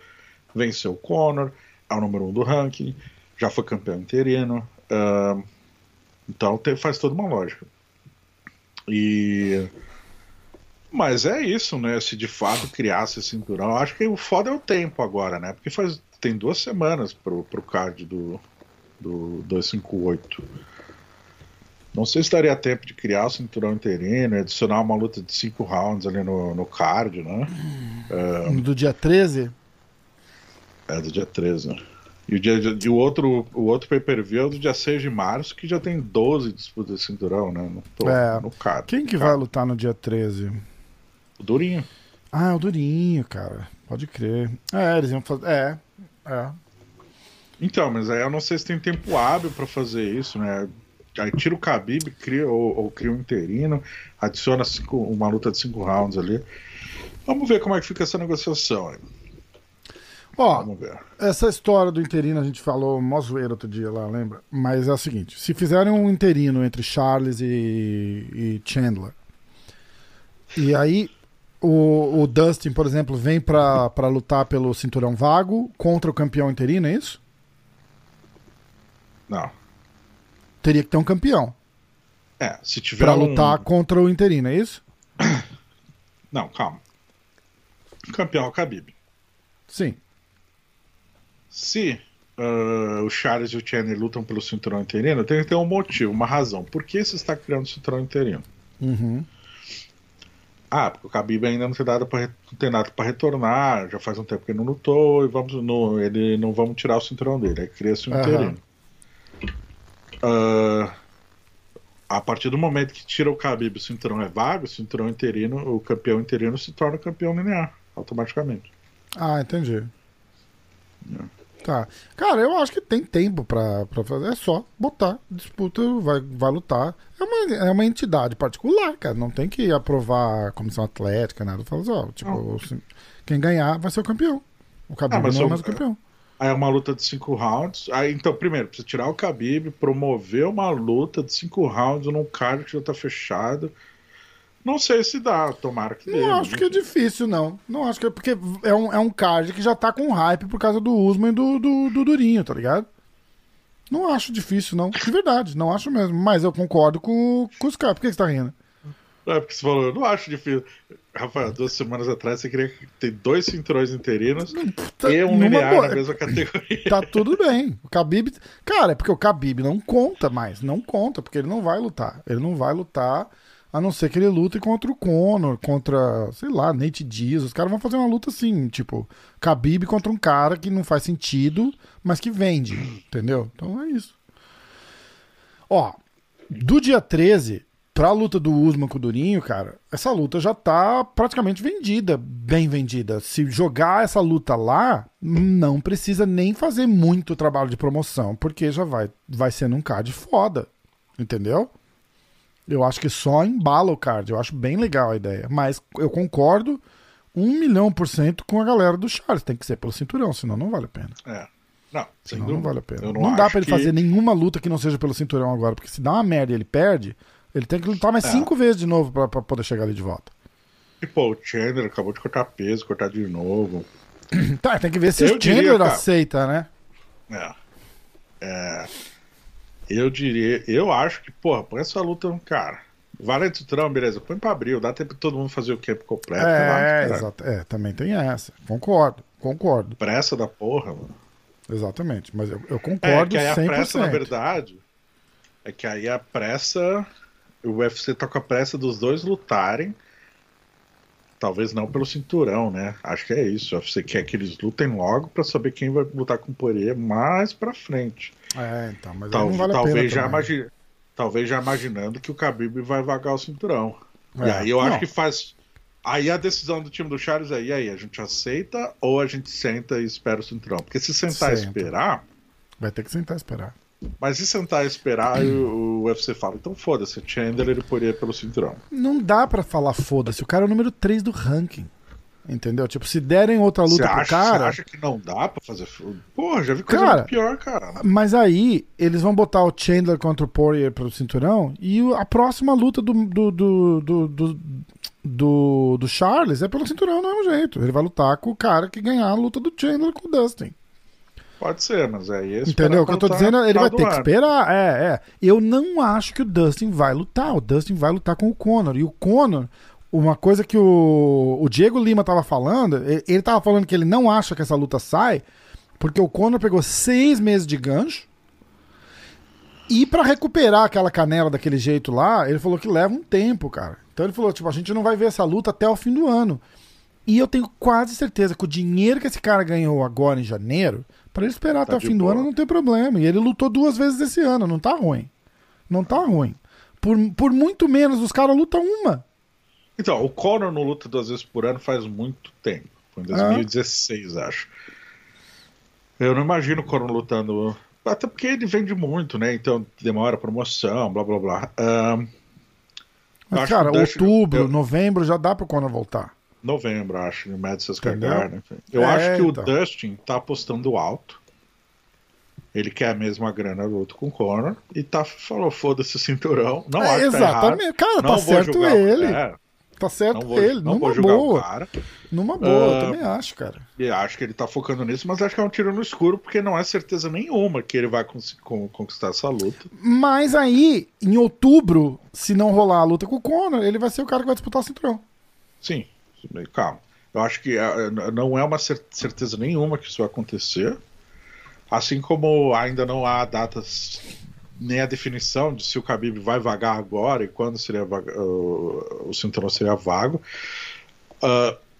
venceu o Conor, é o número um do ranking, já foi campeão interino. Uh, então tem, faz toda uma lógica. E mas é isso, né? Se de fato criasse esse cinturão, acho que o foda é o tempo agora, né? Porque faz tem duas semanas pro, pro card do, do 258. Não sei se daria tempo de criar o cinturão interino, adicionar uma luta de cinco rounds ali no, no card, né? Hum, do dia 13? É, do dia 13. E o, dia, e o outro, o outro pay-per-view é do dia 6 de março, que já tem 12 disputas de cinturão, né? No, é. no card. Quem que vai lutar no dia 13? O Durinho. Ah, o Durinho, cara. Pode crer. É, eles iam fazer. É, é. Então, mas aí eu não sei se tem tempo hábil para fazer isso, né? Aí tira o Khabib, cria, ou, ou cria um interino, adiciona cinco, uma luta de cinco rounds ali. Vamos ver como é que fica essa negociação aí. Ó, essa história do interino a gente falou mó zoeira outro dia lá, lembra? Mas é o seguinte: se fizerem um interino entre Charles e, e Chandler, e aí o, o, Dustin, por exemplo, vem para lutar pelo cinturão vago contra o campeão interino, é isso? Não. Teria que ter um campeão. É, se tiver. Pra um... lutar contra o interino, é isso? (coughs) Não, calma. O campeão é o Khabib. Sim. Se uh, o Charles e o Chandler lutam pelo cinturão interino, tem que ter um motivo, uma razão. Por que você está criando o cinturão interino? Uhum. Ah, porque o Khabib ainda não tem nada para tem nada para retornar, já faz um tempo que ele não lutou e vamos no, ele não vamos tirar o cinturão dele, aí cria-se um uhum. interino. Uh, a partir do momento que tira o Khabib, o cinturão é vago, o cinturão interino, o campeão interino se torna campeão linear automaticamente. Ah, entendi. É. Tá. Cara, eu acho que tem tempo pra, pra fazer. É só botar, disputa, vai, vai lutar. É uma, é uma entidade particular, cara. Não tem que aprovar a comissão atlética, nada. Fala assim, ó, tipo, assim, quem ganhar vai ser o campeão. O Khabib ah, não é mais o campeão. Aí é uma luta de cinco rounds. Aí, então, primeiro, precisa tirar o Khabib, promover uma luta de cinco rounds num card que já tá fechado. Não sei se dá, tomara que dê. Não acho que é difícil, não. Não acho que é porque é um, é um card que já tá com hype por causa do Usman e do, do, do Durinho, tá ligado? Não acho difícil, não. De verdade, não acho mesmo. Mas eu concordo com, com os caras. Por que você tá rindo? É porque você falou, eu não acho difícil. Rafael, duas semanas atrás você queria ter dois cinturões interinos tá, e um linear boa. na mesma categoria. Tá tudo bem. O Khabib. Cara, é porque o Khabib não conta mais. Não conta, porque ele não vai lutar. Ele não vai lutar a não ser que ele lute contra o Conor, contra, sei lá, Nate Diaz. Os caras vão fazer uma luta assim, tipo, Khabib contra um cara que não faz sentido, mas que vende, entendeu? Então é isso. Ó, do dia 13 pra luta do Usman com o Durinho, cara, essa luta já tá praticamente vendida, bem vendida. Se jogar essa luta lá, não precisa nem fazer muito trabalho de promoção, porque já vai, vai ser num card foda, entendeu? Eu acho que só embala o card. Eu acho bem legal a ideia. Mas eu concordo um milhão por cento com a galera do Charles. Tem que ser pelo cinturão, senão não vale a pena. É. Não, senão não vale a pena. Não, não dá para ele que... fazer nenhuma luta que não seja pelo cinturão agora, porque se dá uma merda e ele perde, ele tem que lutar mais é. cinco vezes de novo para poder chegar ali de volta. E pô, o Chandler acabou de cortar peso, cortar de novo. (clears throat) tá, tem que ver se eu o Chandler diria, aceita, né? É. É. Eu diria, eu acho que, porra, põe essa luta no cara. Vale cinturão, beleza, põe pra abril, dá tempo pra todo mundo fazer o camp completo. É, lá, exato, é, também tem essa. Concordo, concordo. Pressa da porra, mano. Exatamente, mas eu, eu concordo é, que aí 100%. a pressa, na verdade, é que aí a pressa, o UFC tá com a pressa dos dois lutarem, talvez não pelo cinturão, né? Acho que é isso. UFC quer que eles lutem logo para saber quem vai lutar com o Poirier mais pra frente. É, então, mas Tal, vale talvez, já imagi... talvez já imaginando que o Khabib vai vagar o cinturão. É, e aí eu não. acho que faz. Aí a decisão do time do Charles é: e aí, a gente aceita ou a gente senta e espera o cinturão? Porque se sentar Senta. e esperar. Vai ter que sentar e esperar. Mas se sentar e esperar, o, o UFC fala: então foda-se, Chandler ele poderia pelo cinturão. Não dá para falar foda-se, o cara é o número 3 do ranking. Entendeu? Tipo, se derem outra luta Você pro acha, cara. você acha que não dá pra fazer. Porra, já vi coisa Cara, pior, cara. Mas aí, eles vão botar o Chandler contra o Poirier pro cinturão e a próxima luta do, do, do, do, do, do- do Charles é pelo cinturão do mesmo jeito. Ele vai lutar com o cara que ganhar a luta do Chandler com o Dustin. Pode ser, mas aí. é Entendeu? O que eu tô esperar dizendo, ele pra vai ter que do ano. esperar. É, é. Eu não acho que o Dustin vai lutar. O Dustin vai lutar com o Conor. E o Conor, uma coisa que o, o Diego Lima tava falando, e- ele tava falando que ele não acha que essa luta sai, porque o Conor pegou seis meses de gancho. E pra recuperar aquela canela daquele jeito lá, ele falou que leva um tempo, cara. Então ele falou, tipo, a gente não vai ver essa luta até o fim do ano. E eu tenho quase certeza que o dinheiro que esse cara ganhou agora em janeiro, pra ele esperar Tá até o fim do boa. ano não tem problema. E ele lutou duas vezes esse ano, não tá ruim. Não tá ruim. Por, por muito menos, os caras lutam uma. Então, o Conor não luta duas vezes por ano faz muito tempo. Foi em Ah. 2016, acho. Eu não imagino o Conor lutando. Até porque ele vende muito, né? Então demora promoção, blá blá blá. Mas, cara, outubro, eu- novembro já dá pro Conor voltar. Novembro, acho, em Madison Square? Garden. Eu É, acho que então. o Dustin tá apostando alto. Ele quer a mesma grana luta com o Conor e tá falou foda-se o cinturão. Não É, acho que tá errado. exatamente. Cara, Não tá certo ele. é, Tá certo vou, ele. não numa boa. Numa boa, eu Ah, também acho, cara. E acho que ele tá focando nisso, mas acho que é um tiro no escuro, porque não é certeza nenhuma que ele vai conquistar essa luta. Mas aí, em outubro, se não rolar a luta com o Conor, ele vai ser o cara que vai disputar o cinturão. Sim, calma. Eu acho que ah, não é uma cer- certeza nenhuma que isso vai acontecer. Assim como ainda não há datas nem a definição de se o Khabib vai vagar agora e quando seria uh, o cinturão seria vago.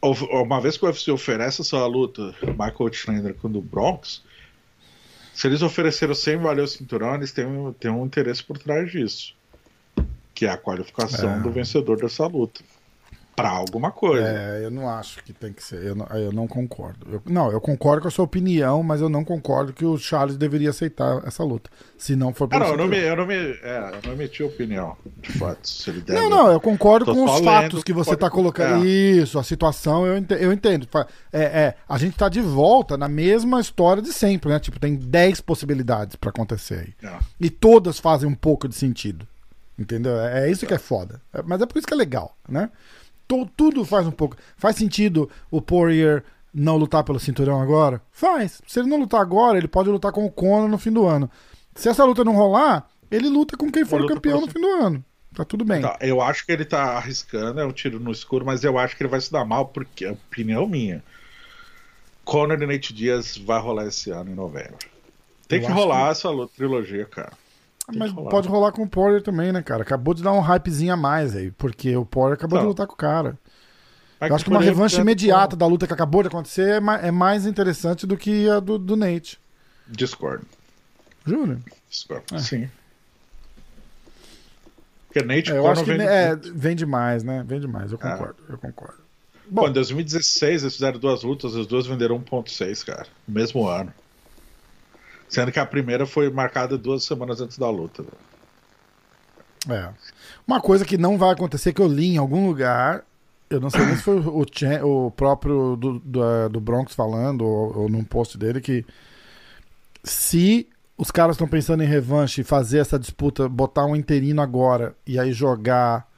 Of- uma vez que o UFC oferece essa luta, Michael Chandler com o do Bronx, se eles ofereceram sem valer o cinturão, eles têm, um- têm um interesse por trás disso. Que é a qualificação É. do vencedor dessa luta. Pra alguma coisa. É, eu não acho que tem que ser. Eu não, eu não concordo. Eu- não, eu concordo com a sua opinião, mas eu não concordo que o Charles deveria aceitar essa luta. Se não for Ah, pelo não, eu não, me, eu, não me, é, eu não emiti opinião, de fato, se ele deve. Não, não, eu concordo com os fatos que você pode- tá colocando. é. Isso, a situação, eu entendo. Eu entendo. É, é, a gente tá de volta na mesma história de sempre, né? Tipo, tem 10 possibilidades pra acontecer aí. É. E todas fazem um pouco de sentido. Entendeu? É, é isso que é foda. É, mas é por isso que é legal, né? To- tudo faz um pouco. Faz sentido o Poirier não lutar pelo cinturão agora? Faz. Se ele não lutar agora, ele pode lutar com o Conor no fim do ano. Se essa luta não rolar, ele luta com quem for o campeão no fim do ano. Tá tudo bem. Tá, eu acho que ele tá arriscando, é um tiro no escuro, mas eu acho que ele vai se dar mal, porque a opinião minha. Conor e Nate Diaz vai rolar esse ano em novembro. Tem Eu que rolar essa luta, trilogia, cara. Mas pode rolar com o Poirier também, né, cara? Acabou de dar um hypezinho a mais aí, porque o Poirier acabou de Não. lutar com o cara. Mas Eu acho que uma revanche imediata da luta que acabou de acontecer é é mais interessante do que a do, do Nate. Discord. Juro. Discord. É. Sim. Porque Nate É, eu acho que vem é, vem demais, né? Vem demais, eu É. concordo, eu concordo. Bom, em 2016 eles fizeram duas lutas, as duas venderam 1.6, cara. No mesmo ano. Sendo que a primeira foi marcada duas semanas antes da luta. É. Uma coisa que não vai acontecer, que eu li em algum lugar, eu não sei nem se foi o, o próprio do, do, eh, do Bronx falando, ou, ou num post dele, que se os caras estão pensando em revanche fazer essa disputa, botar um interino agora e aí jogar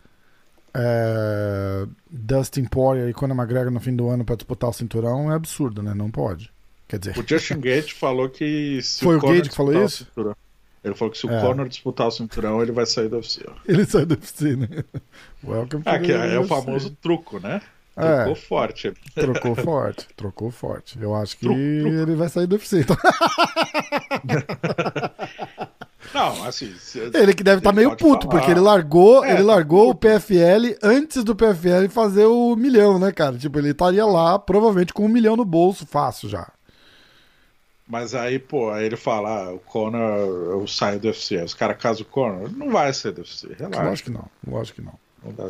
eh, Dustin Poirier e Conor McGregor no fim do ano pra disputar o cinturão, é absurdo, né? Não pode. Quer dizer, O Justin (laughs) Gate falou que se Foi o Conor Gate que falou o isso? cinturão- ele falou que se o É. Conor disputar o cinturão, ele vai sair do UFC. ele sai do UFC, né? Welcome É, que é o famoso truco, né? É. Trocou forte. Trocou forte, trocou forte. Eu acho que Truco, truco. ele vai sair do UFC. Então, (laughs) Não, assim. ele que deve estar Ele meio puto, falar. porque ele largou, É, ele tá largou o. PFL antes do PFL fazer o milhão, né, cara? Tipo, ele estaria lá, provavelmente com um milhão no bolso, fácil já. Mas aí, pô, aí ele fala, ah, o Conor, eu saio do UFC. Aí Os caras casam o Conor, não vai sair do UFC. Relaxa. Lógico que não, lógico que não. Não dá.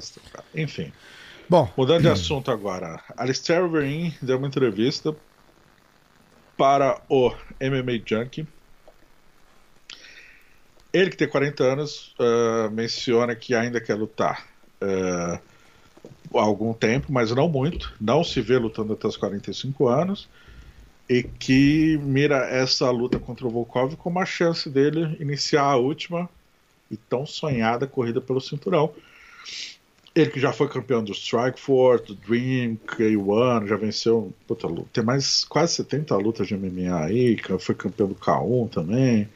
Enfim. Bom, Mudando de (clears throat) assunto agora. Alistair Overeem deu uma entrevista para o MMA Junkie. Ele que tem 40 anos ah, menciona que ainda quer lutar. Ah, algum tempo, mas não muito. Não se vê lutando até os 45 anos. E que mira essa luta contra o Volkov como a chance dele iniciar a última e tão sonhada corrida pelo cinturão. Ele que já foi campeão do Strike Force, do Dream, K1, já venceu. Puta, tem mais quase 70 lutas de MMA aí, foi campeão do K1 também.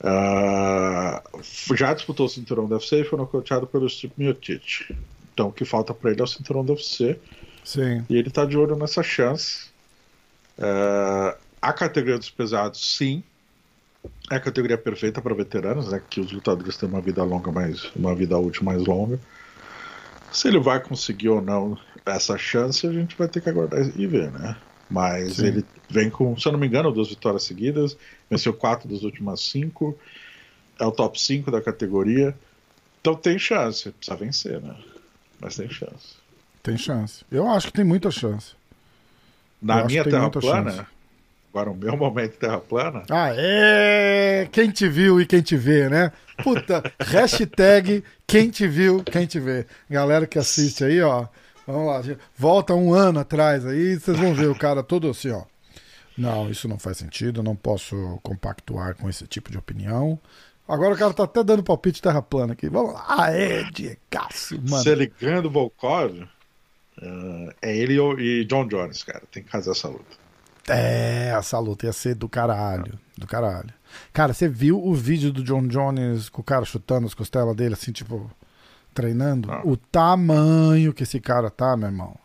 Uh, já disputou o cinturão do UFC e foi nocauteado pelo Steve Miocic. Então o que falta para ele é o cinturão do UFC. Sim. E ele tá de olho nessa chance. Uh, a categoria dos pesados, sim. É a categoria perfeita para veteranos, né? Que os lutadores têm uma vida longa, mais uma vida útil mais longa. Se ele vai conseguir ou não essa chance, a gente vai ter que aguardar e ver, né? Mas Sim. ele vem com, se eu não me engano, duas vitórias seguidas, venceu quatro das últimas cinco, é o top 5 da categoria. Então tem chance, precisa vencer, né? Mas tem chance. Tem chance. Eu acho que tem muita chance. Na minha terra plana, chance. agora o meu momento terra plana. Ah, é! Quem te viu e quem te vê, né? Puta, (laughs) hashtag quem te viu, quem te vê. Galera que assiste aí, ó. Vamos lá, volta um ano atrás aí, vocês vão ver o cara todo assim, ó. Não, isso não faz sentido, não posso compactuar com esse tipo de opinião. Agora o cara tá até dando palpite terra plana aqui. Vamos lá. Ah, é, Diegaço, mano. Se ele ganha do Volkov, uh, é ele e John Jones, cara. Tem que fazer essa luta. É, essa luta ia ser do caralho. Do caralho. Cara, você viu o vídeo do John Jones com o cara chutando as costelas dele, assim, tipo, treinando? Ah. O tamanho que esse cara tá, meu irmão.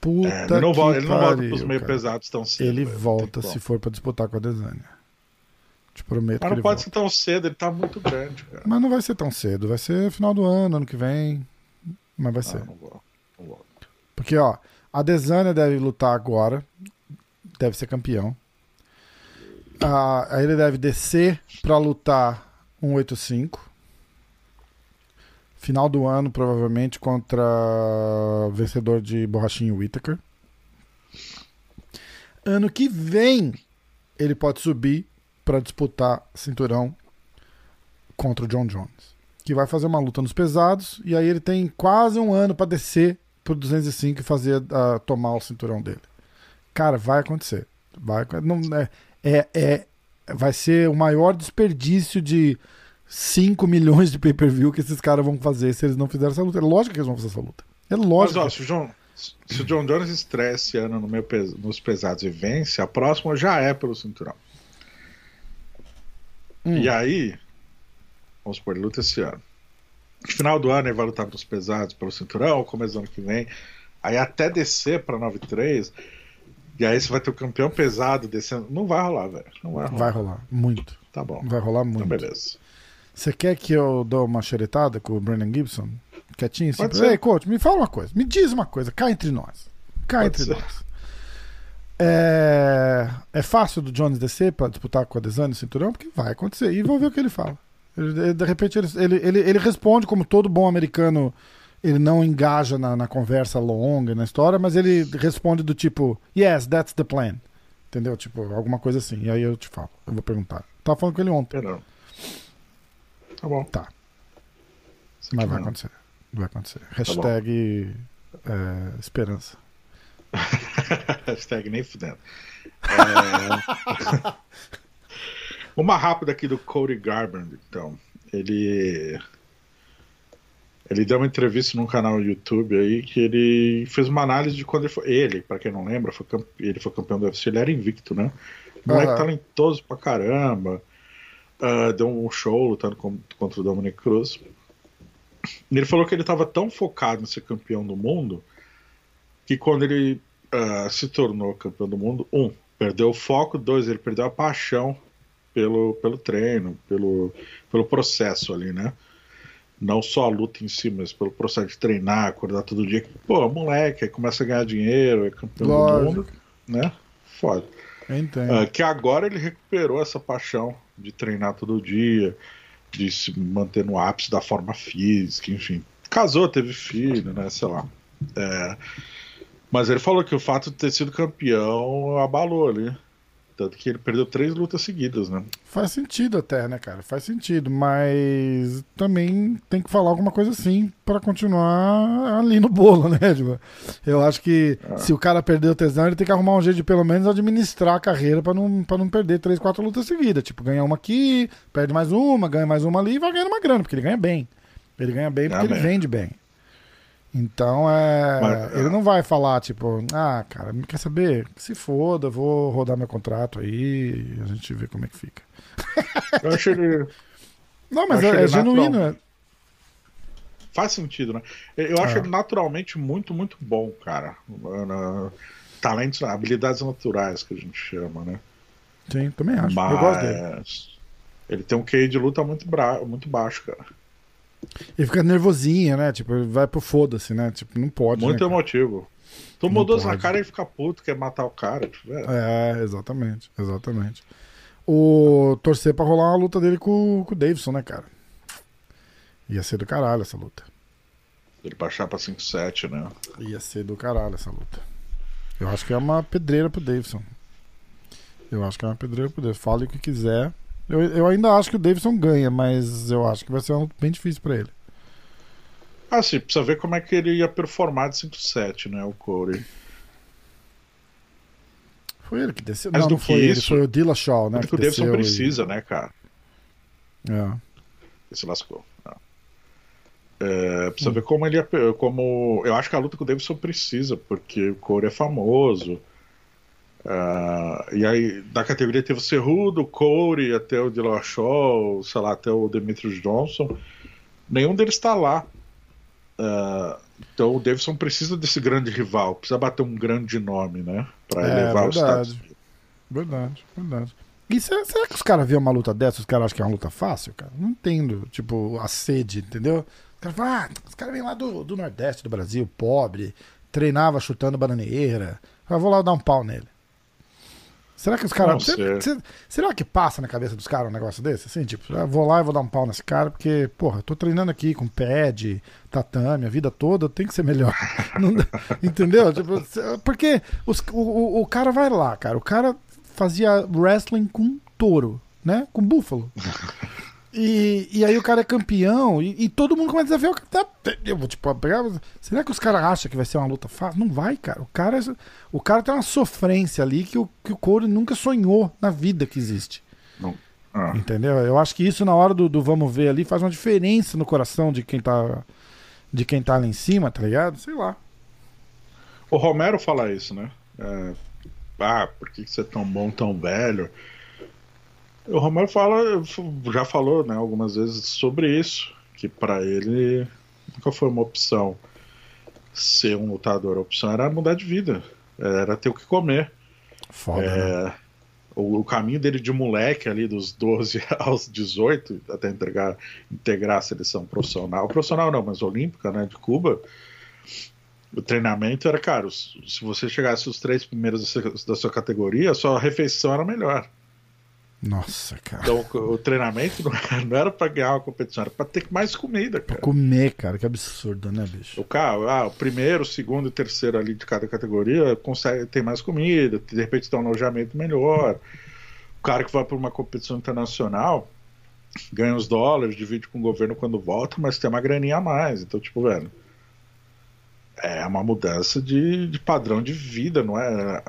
Puta é, ele não, volta, ele não volta pros meio cara. pesados tão cedo. Ele volta se for para disputar com a Desânia. Te prometo Mas não pode volta. ser tão cedo, ele tá muito grande, cara. Mas não vai ser tão cedo, vai ser final do ano, ano que vem. Mas vai ah, ser. Não não vou. Porque, ó, a Desânia deve lutar agora, deve ser campeão. Ah, ele deve descer para lutar 185. Final do ano, provavelmente, contra vencedor de Borrachinho Whittaker. Ano que vem, ele pode subir para disputar cinturão contra o John Jones. Que vai fazer uma luta nos pesados. E aí ele tem quase um ano para descer pro 205 e fazer uh, tomar o cinturão dele. Cara, vai acontecer. Vai, não, é, é, é, vai ser o maior desperdício de 5 milhões de pay-per-view que esses caras vão fazer se eles não fizerem essa luta. É lógico que eles vão fazer essa luta. É lógico. Mas, ó, se o John, se o John Jones estreia esse ano no meu, nos pesados e vence, a próxima já é pelo cinturão. Hum. E aí, vamos supor, luta esse ano. Final do ano ele vai lutar pelos pesados, pelo cinturão, começo do ano que vem. Aí até descer pra 9-3 e aí você vai ter o campeão pesado descendo. Não vai rolar, velho. Não vai rolar. Vai rolar, muito. Tá bom. Vai rolar muito. Então, beleza. Você quer que eu dou uma xeretada com o Brandon Gibson? Quietinho assim? Ei, coach, me fala uma coisa. Me diz uma coisa. Cá entre nós. Cá Pode entre ser. nós. É... é fácil do Jones descer para disputar com a Desane o cinturão? Porque vai acontecer. E vamos ver o que ele fala. Ele, de repente ele, ele, ele, responde como todo bom americano ele não engaja na, na, conversa longa, na história, mas ele responde do tipo, yes, that's the plan. Entendeu? Tipo, alguma coisa assim. E aí eu te falo, eu vou perguntar. Tava falando com ele ontem. Não. Tá bom. Tá. mas vai acontecer. Vai acontecer. Tá Hashtag é, esperança. (laughs) Hashtag nem fudendo. (laughs) É... Uma rápida aqui do Cody Garbrandt, então. Ele ele deu uma entrevista num canal no YouTube aí que ele fez uma análise de quando ele foi. Ele, pra quem não lembra, foi campe... ele foi campeão do UFC, ele era invicto, né? Moleque uhum. talentoso pra caramba. Uh, deu um show lutando contra o Dominic Cruz. E ele falou que ele estava tão focado em ser campeão do mundo que quando ele uh, se tornou campeão do mundo, um, perdeu o foco, dois, ele perdeu a paixão pelo, pelo treino, pelo, pelo processo ali, né? não só a luta em si, mas pelo processo de treinar, acordar todo dia. Pô, moleque, aí começa a ganhar dinheiro, é campeão Lógico. do mundo, né? Foda. Uh, que agora ele recuperou essa paixão de treinar todo dia, de se manter no ápice da forma física, enfim. Casou, teve filho, né? Sei lá. É... Mas ele falou que o fato de ter sido campeão abalou ali. Tanto que ele perdeu três lutas seguidas, né? Faz sentido até, né, cara? Faz sentido, mas também tem que falar alguma coisa assim para continuar ali no bolo, (laughs) né? Tipo, eu acho que ah. se o cara perder o tesão, ele tem que arrumar um jeito de pelo menos administrar a carreira para não, pra não perder três, quatro lutas seguidas. Tipo, ganha uma aqui, perde mais uma, ganha mais uma ali e vai ganhando uma grana, porque ele ganha bem. Ele ganha bem porque ele vende bem. Então, é, Mas, ele não vai falar, tipo, ah, cara, quer saber? Se foda, vou rodar meu contrato aí e a gente vê como é que fica. Eu acho ele. (laughs) Não, mas é, é genuíno. É... Faz sentido, né? Eu acho é. ele naturalmente muito, muito bom, cara. Talentos, habilidades naturais que a gente chama, né? Sim, também acho. Mas... Eu gosto dele. Ele tem um QI de luta muito, bra... muito baixo, cara. E fica nervosinha, né? Tipo, vai pro foda-se, né? Tipo, não pode. Muito né, emotivo. Tomou duas na cara e fica puto, quer matar o cara. Tipo, é. é, exatamente, exatamente. O torcer pra rolar uma luta dele com, com o Davidson, né, cara? Ia ser do caralho essa luta. Ele baixar pra 5-7, né? Ia ser do caralho essa luta. Eu acho que é uma pedreira pro Davidson. Eu acho que é uma pedreira pro Davidson. Fale o que quiser. Eu, eu ainda acho que o Davidson ganha, mas eu acho que vai ser um bem difícil para ele. Ah, sim, precisa ver como é que ele ia performar de 5-7, né, o Corey. Foi ele que desceu. Mas não, não foi isso, ele, foi o Dillashaw, né? Que, que o Davidson precisa, e... né, cara? É. Ele se lascou. É, precisa hum. ver como ele ia, como eu acho que a luta com o Davidson precisa porque o Corey é famoso Uh, e aí, da categoria teve o Cerrudo, o Corey, até o Dillashaw, sei lá, até o Demetrius Johnson. Nenhum deles está lá. Uh, então o Davidson precisa desse grande rival, precisa bater um grande nome, né? Pra é, elevar verdade. o status. Verdade, verdade. E será, será que os caras vêem uma luta dessa? Os caras acham que é uma luta fácil, cara? Não entendo. Tipo, a sede, entendeu? Os caras falam, ah, os caras vêm lá do, do Nordeste do Brasil, pobre, treinava chutando bananeira. Eu vou lá dar um pau nele. Será que os caras. Será que passa na cabeça dos caras um negócio desse? Assim, tipo, eu vou lá e vou dar um pau nesse cara, porque, porra, eu tô treinando aqui com pad, tatame, a vida toda, tem que ser melhor. (laughs) Não, entendeu? Tipo, porque os, o, o cara vai lá, cara. O cara fazia wrestling com touro, né? Com búfalo. (laughs) E, e aí o cara é campeão e, e todo mundo começa a ver o tá, eu vou tipo pegar, será que os caras acham que vai ser uma luta fácil? Não vai, cara. O cara o cara tem uma sofrência ali que o que o Corey nunca sonhou na vida que existe. Não. Ah. Entendeu? Eu acho que isso na hora do, do, vamos ver ali faz uma diferença no coração de quem tá de quem tá lá em cima, tá ligado? Sei lá. O Romero fala isso, né? É, ah, por que você é tão bom, tão velho? O Romero fala, já falou né, algumas vezes sobre isso, que para ele nunca foi uma opção ser um lutador. A opção era mudar de vida, era ter o que comer. Foda, é, né? o, o, caminho dele de moleque ali, dos 12 (laughs) aos 18, até integrar, integrar a seleção profissional, profissional não, mas olímpica, né, de Cuba, o treinamento era, cara, se você chegasse os três primeiros da sua categoria, a sua refeição era melhor. Nossa, cara. Então o treinamento não era pra ganhar uma competição, era pra ter mais comida, cara. Pra comer, cara, que absurdo, né, bicho? O cara, ah, o primeiro, o segundo e terceiro ali de cada categoria consegue ter mais comida, de repente ter um alojamento melhor. O cara que vai pra uma competição internacional ganha os dólares, divide com o governo quando volta, mas tem uma graninha a mais. Então, tipo, velho. É uma mudança de, de padrão de vida, não é?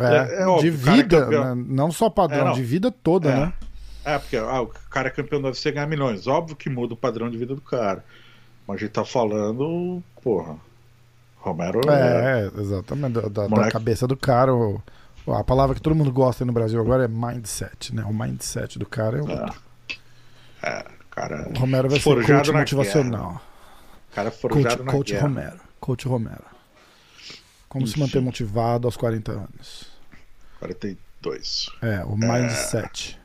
É, é, é óbvio, de vida, é né? não só padrão, não. de vida toda, é. né? É, porque ah, o cara é campeão do UFC ganhar milhões. Óbvio que muda o padrão de vida do cara. Mas a gente tá falando, porra. Romero é. É, exatamente. Da, da, cabeça do cara. a palavra que todo mundo gosta no Brasil agora é mindset, né? O mindset do cara é outro. É, é cara. O Romero vai ser coach motivacional. Guerra. Cara forjado coach, na coach guerra. Romero. Coach Romero. Como se manter motivado aos 40 anos? 42. É, o mindset.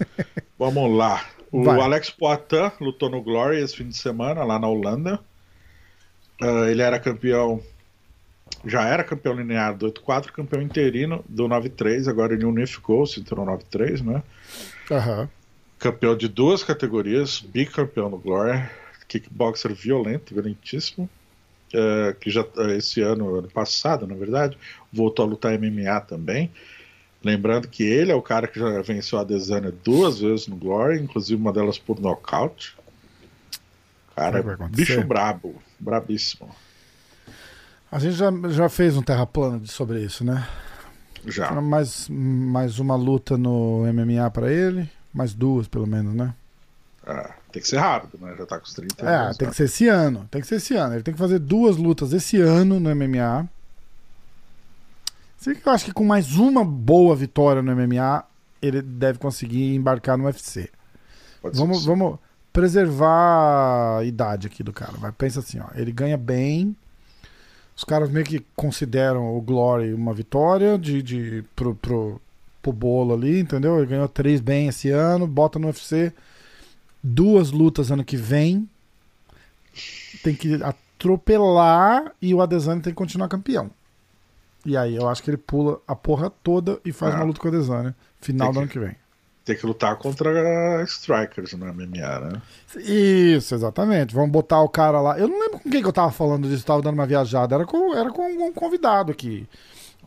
É... (laughs) Vamos lá. O Vai. Alex Poitin lutou no Glory esse fim de semana, lá na Holanda. Uh, ele era campeão. Já era campeão linear do 8-4, campeão interino do 9-3. Agora ele unificou o cinturão 9-3, né? Uhum. Campeão de duas categorias, bicampeão no Glory. Kickboxer violento, violentíssimo. Uh, que já uh, esse ano, ano passado, na verdade, voltou a lutar MMA também. Lembrando que ele é o cara que já venceu a Desânia duas vezes no Glory, inclusive uma delas por nocaute. Cara, bicho brabo, brabíssimo. A gente já, já fez um terra plana sobre isso, né? Já. Mais, mais uma luta no MMA para ele, mais duas pelo menos, né? Ah, tem que ser rápido, né? Já tá com os 30 É, anos, tem né? que ser esse ano. Tem que ser esse ano. Ele tem que fazer duas lutas esse ano no MMA. Sei que eu acho que com mais uma boa vitória no MMA, ele deve conseguir embarcar no UFC. Pode vamos, vamos preservar a idade aqui do cara. Vai, pensa assim, ó, ele ganha bem. Os caras meio que consideram o Glory uma vitória de, de, pro, pro, pro bolo ali, entendeu? Ele ganhou três bem esse ano, bota no UFC duas lutas ano que vem. Tem que atropelar e o Adesanya tem que continuar campeão. E aí eu acho que ele pula a porra toda e faz ah, uma luta com o Adesanya final que, do ano que vem. Tem que lutar contra strikers no MMA, né? Isso, exatamente. Vamos botar o cara lá. Eu não lembro com quem que eu tava falando disso, tava dando uma viajada. Era com, era com um convidado aqui.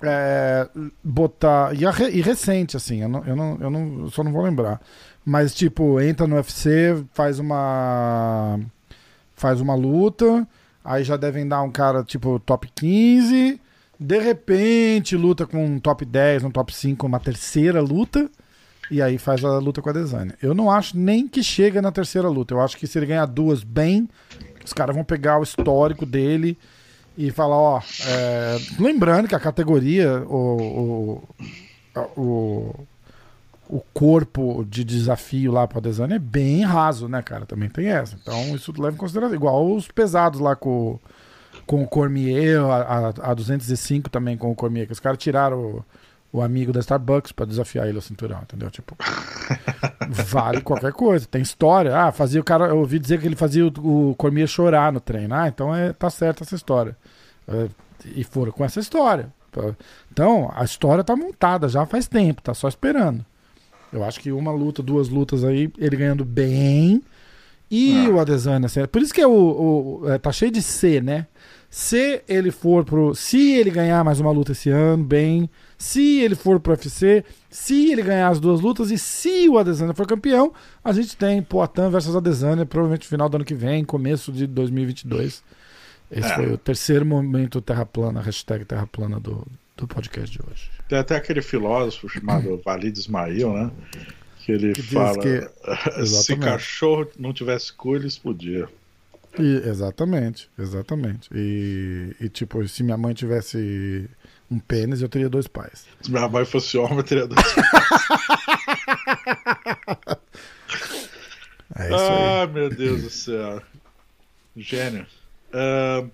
É, botar. E, a, e recente, assim, eu, não, eu, não, eu não, só não vou lembrar. Mas, tipo, entra no UFC, faz uma. Faz uma luta. Aí já devem dar um cara, tipo, top 15. De repente, luta com um top 10, um top 5, uma terceira luta. E aí faz a luta com a Desânia. Eu não acho nem que chega na terceira luta. Eu acho que se ele ganhar duas bem, os caras vão pegar o histórico dele e falar, ó. É... lembrando que a categoria, o, o, o o corpo de desafio lá para Adesanya é bem raso, né, cara? Também tem essa. Então isso leva em consideração. Igual os pesados lá com, com o Cormier, a, a, a 205 também com o Cormier, que os caras tiraram o, o, amigo da Starbucks para desafiar ele ao cinturão, entendeu? Tipo, (laughs) vale qualquer coisa. Tem história. Ah, fazia o cara. Eu ouvi dizer que ele fazia o, o Cormier chorar no treino. Ah, então é, tá certa essa história. É, e foram com essa história. Então, a história tá montada já faz tempo, tá só esperando. Eu acho que uma luta, duas lutas aí, ele ganhando bem. E ah. o Adesanya, assim, por isso que é o, o é, tá cheio de C, né? Se ele for pro. Se ele ganhar mais uma luta esse ano, bem. Se ele for pro UFC, se ele ganhar as duas lutas e se o Adesanya for campeão, a gente tem Poatan versus Adesanya, provavelmente final do ano que vem, começo de 2022. Esse é. foi o terceiro momento Terra Plana, hashtag Terra Plana do, do podcast de hoje. Tem até aquele filósofo chamado (clears throat) Valide Ismail, né? Que ele que fala: que... (laughs) se cachorro não tivesse cu, ele explodia. E, exatamente, exatamente. E, e, tipo, se minha mãe tivesse um pênis, eu teria dois pais. Se minha mãe fosse homem, eu teria dois pais. (laughs) é isso aí. Ah, meu Deus do céu. Gênio. Uh,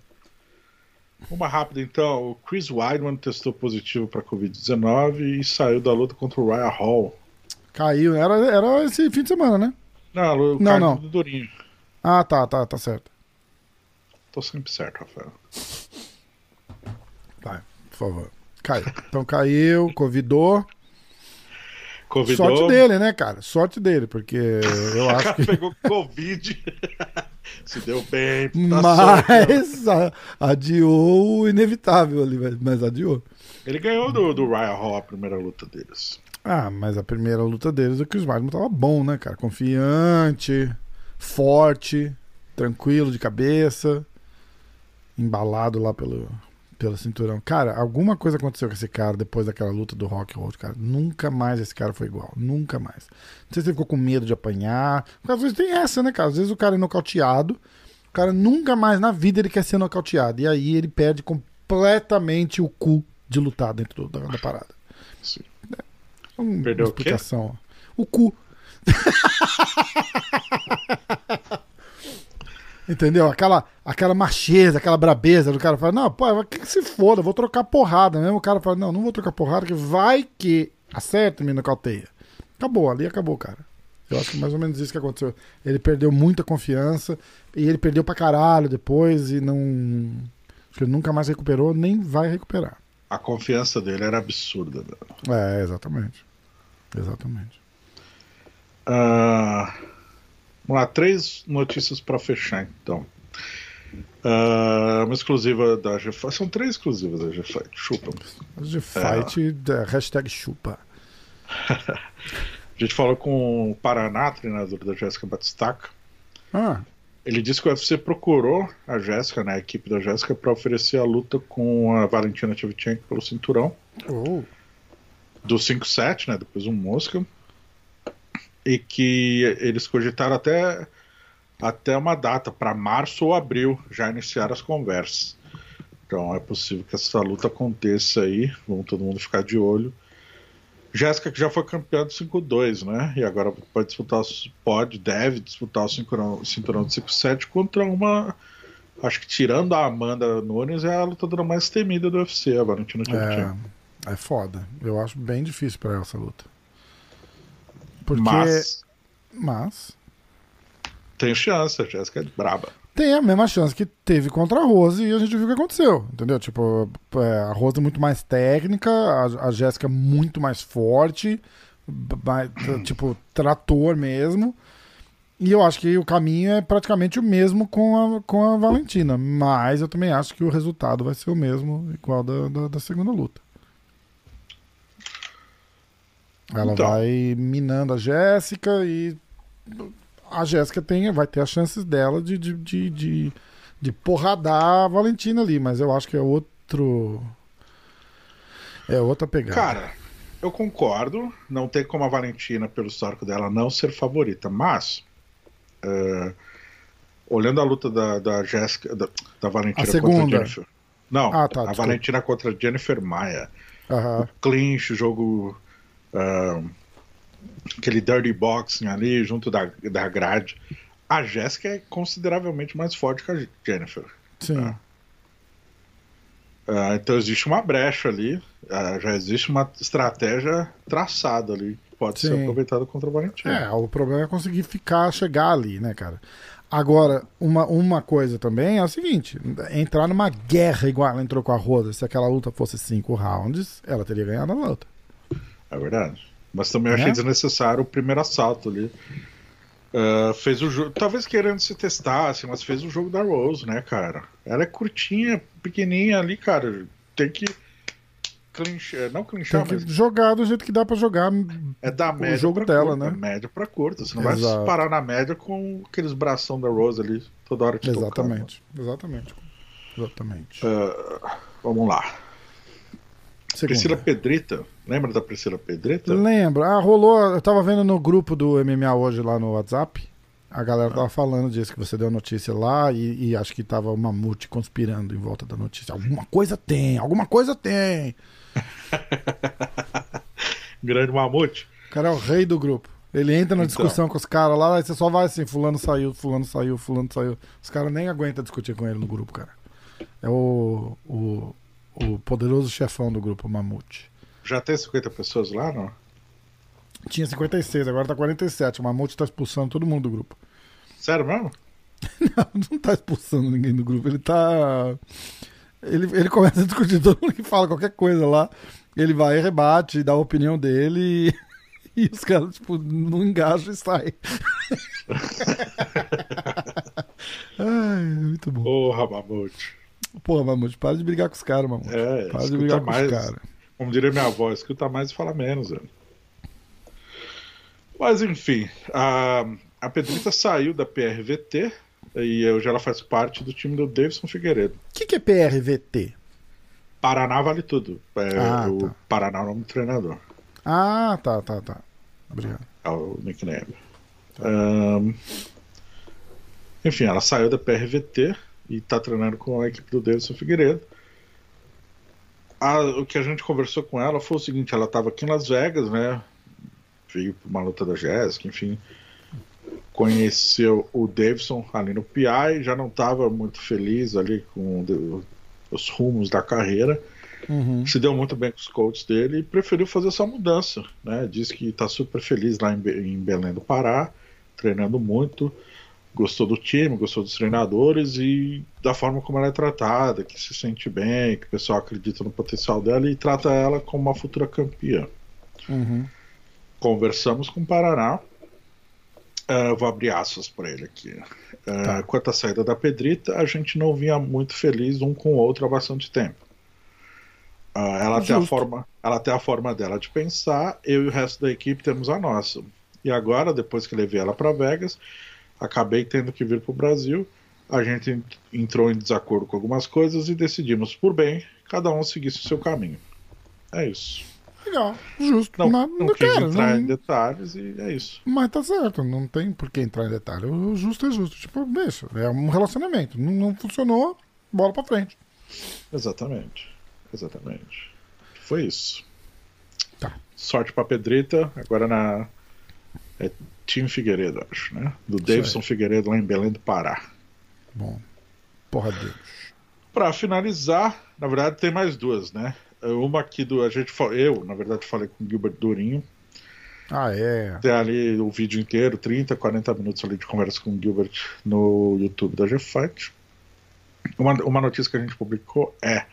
uma rápida então, o Chris Weidman testou positivo para Covid-19 e saiu da luta contra o Ryan Hall. Caiu, era, era esse fim de semana, né? Não, o não, não. do Durinho. Ah, tá, tá, tá certo. Tô sempre certo, Rafael. Vai, por favor. Caiu. Então caiu, convidou. Convidou. Sorte dele, né, cara? Sorte dele, porque eu (laughs) acho que. pegou Covid. (laughs) Se deu bem. Tá mas (laughs) adiou o inevitável ali, mas adiou. Ele ganhou do, do Ryan Hall a primeira luta deles. Ah, mas a primeira luta deles, o Chris Weidman tava bom, né, cara? Confiante, forte, tranquilo de cabeça, embalado lá pelo, pelo cinturão. Cara, alguma coisa aconteceu com esse cara depois daquela luta do Rock Road, cara. Nunca mais esse cara foi igual. Nunca mais. Não sei se ele ficou com medo de apanhar. Às vezes tem essa, né, cara? Às vezes o cara é nocauteado. O cara nunca mais na vida ele quer ser nocauteado. E aí ele perde completamente o cu de lutar dentro da, da parada. Sim. É uma Perdeu explicação. O, o cu. (laughs) Entendeu? Aquela, aquela macheza, aquela brabeza do cara fala, não, pô, que, que se foda, vou trocar porrada mesmo. O cara fala, não, não vou trocar porrada, que vai que acerta me nocauteia. Acabou, ali acabou, cara. Eu acho que mais ou menos isso que aconteceu. Ele perdeu muita confiança e ele perdeu pra caralho depois e não. Acho que ele nunca mais recuperou, nem vai recuperar. A confiança dele era absurda, velho. É, exatamente. Exatamente. Uh... Vamos lá, três notícias para fechar, então. Uh, uma exclusiva da G-Fight. São três exclusivas da G-Fight. Chupa. G-Fight, é. hashtag chupa. (laughs) a gente falou com o Paraná, treinador da Jéssica Batistaca. Ah. Ele disse que o UFC procurou a Jéssica, né, a equipe da Jéssica, para oferecer a luta com a Valentina Shevchenko pelo cinturão. Oh. Do 5-7, né, depois um Mosca. E que eles cogitaram até até uma data, para março ou abril, já iniciar as conversas. Então é possível que essa luta aconteça aí, vamos todo mundo ficar de olho. Jéssica, que já foi campeã do 5-2, né? E agora pode disputar, pode, deve disputar o cinturão, cinturão do 5-7 contra uma. Acho que tirando a Amanda Nunes, é a lutadora mais temida do UFC, a Valentina Shevchenko. É, é foda. Eu acho bem difícil para ela essa luta. Porque. Mas. Mas tem chance, a Jéssica é braba. Tem a mesma chance que teve contra a Rose e a gente viu o que aconteceu, entendeu? Tipo, é, a Rose é muito mais técnica, a, a Jéssica é muito mais forte, mais, (clears throat) tipo, trator mesmo. E eu acho que o caminho é praticamente o mesmo com a, com a Valentina. Mas eu também acho que o resultado vai ser o mesmo, igual da, da, da segunda luta. Ela então. vai minando a Jéssica e a Jéssica tem, vai ter as chances dela de, de, de, de, de porradar a Valentina ali, mas eu acho que é outro. É outra pegada. Cara, eu concordo. Não tem como a Valentina, pelo histórico dela, não ser favorita, mas. Uh, olhando a luta da, da Jéssica, da, da Valentina a segunda. contra a Jennifer. Não, ah, tá, a desculpa. Valentina contra a Jennifer Maia. Uhum. O clinch, jogo. Uh, aquele dirty boxing ali junto da, da grade. A Jéssica é consideravelmente mais forte que a Jennifer. Sim. Tá? Uh, então existe uma brecha ali, uh, já existe uma estratégia traçada ali que pode Sim. ser aproveitada contra o Valentina. É, o problema é conseguir ficar, chegar ali, né, cara? Agora, uma, uma coisa também é o seguinte: entrar numa guerra igual ela entrou com a Rosa, se aquela luta fosse cinco rounds, ela teria ganhado a luta. É verdade. Mas também achei é? desnecessário o primeiro assalto ali. Uh, fez o jogo, talvez querendo se testar, assim, mas fez o jogo da Rose, né, cara? Ela é curtinha, pequenininha ali, cara. Tem que clinchar, não clinchar, Tem que mas... jogar do jeito que dá para jogar. É da média o jogo dela, curta, né? Média para curta. Você não Exato. vai parar na média com aqueles bração da Rose ali toda hora que Exatamente. Exatamente. Exatamente. Uh, vamos lá. Segunda. Priscila Pedrita. Lembra da Priscila Pedrita? Lembro. Ah, rolou. Eu tava vendo no grupo do MMA hoje lá no WhatsApp. A galera tava falando disso, que você deu notícia lá e, e, acho que tava o Mamute conspirando em volta da notícia. Alguma coisa tem, alguma coisa tem. (laughs) Grande Mamute. O cara é o rei do grupo. Ele entra na então. discussão com os caras lá, aí você só vai assim, fulano saiu, fulano saiu, fulano saiu. Os caras nem aguentam discutir com ele no grupo, cara. É o, o, o poderoso chefão do grupo Mamute. Já tem 50 pessoas lá, não? Tinha 56, agora tá 47. O Mamute tá expulsando todo mundo do grupo. Sério mesmo? (laughs) não, não tá expulsando ninguém do grupo. Ele tá. Ele, ele começa a discutir todo mundo que fala qualquer coisa lá. Ele vai, rebate, dá a opinião dele e, (laughs) e os caras, tipo, não engajam e saem. (laughs) Ai, muito bom. Porra, Mamute. Porra, Mamute, para de brigar com os caras, Mamute. É, para de brigar mais, com os caras. Como diria minha avó, escuta mais e fala menos, velho. Mas enfim, a, a Pedrita saiu da PRVT e hoje ela faz parte do time do Davidson Figueiredo. O que, que é PRVT? Paraná vale tudo. É ah, o tá. Paraná é o nome do treinador. Ah, tá, tá, tá. Obrigado. É o nickname. Tá. Um, enfim, ela saiu da PRVT e tá treinando com a equipe do Davidson Figueiredo a, o que a gente conversou com ela foi o seguinte: ela estava aqui em Las Vegas, né? Veio para uma luta da Jéssica, enfim. Conheceu o Davidson ali no PI, já não estava muito feliz ali com os rumos da carreira. Uhum. Se deu muito bem com os coaches dele e preferiu fazer essa mudança. Né? Diz que está super feliz lá em Belém do Pará, treinando muito gostou do time, gostou dos treinadores e da forma como ela é tratada, que se sente bem, que o pessoal acredita no potencial dela e trata ela como uma futura campeã. Uhum. Conversamos com o Paraná Uh, vou abrir aspas para ele aqui. Uh, tá. Quanto à saída da Pedrita, a gente não vinha muito feliz um com o outro há bastante tempo. Uh, ela, tem a forma, ela tem a forma dela de pensar, eu e o resto da equipe temos a nossa. E agora, depois que levei ela para Vegas, acabei tendo que vir para o Brasil. A gente entrou em desacordo com algumas coisas e decidimos, por bem, cada um seguisse o seu caminho. É isso. Legal, justo. Não, não, não quis cara, entrar não... em detalhes e é isso. Mas tá certo, não tem por que entrar em detalhes. O justo é justo. Tipo, deixa, é um relacionamento. Não, não funcionou, bola pra frente. Exatamente. Exatamente. Foi isso. Tá. Sorte pra Pedrita, agora na. É Tim Figueiredo, acho, né? Do Davidson Figueiredo lá em Belém do Pará. Bom. Porra Deus. Pra finalizar, na verdade tem mais duas, né? Uma aqui do. A gente, eu, na verdade, falei com o Gilbert Durinho. Ah, é. Tem ali o vídeo inteiro, 30, 40 minutos ali de conversa com o Gilbert no YouTube da GFight. Uma, uma notícia que a gente publicou é.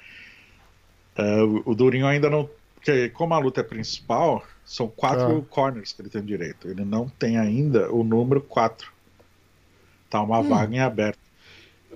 Uh, o Durinho ainda não. Porque como a luta é principal, são quatro ah. corners que ele tem direito. Ele não tem ainda o número 4. Tá uma hum. vaga em aberto.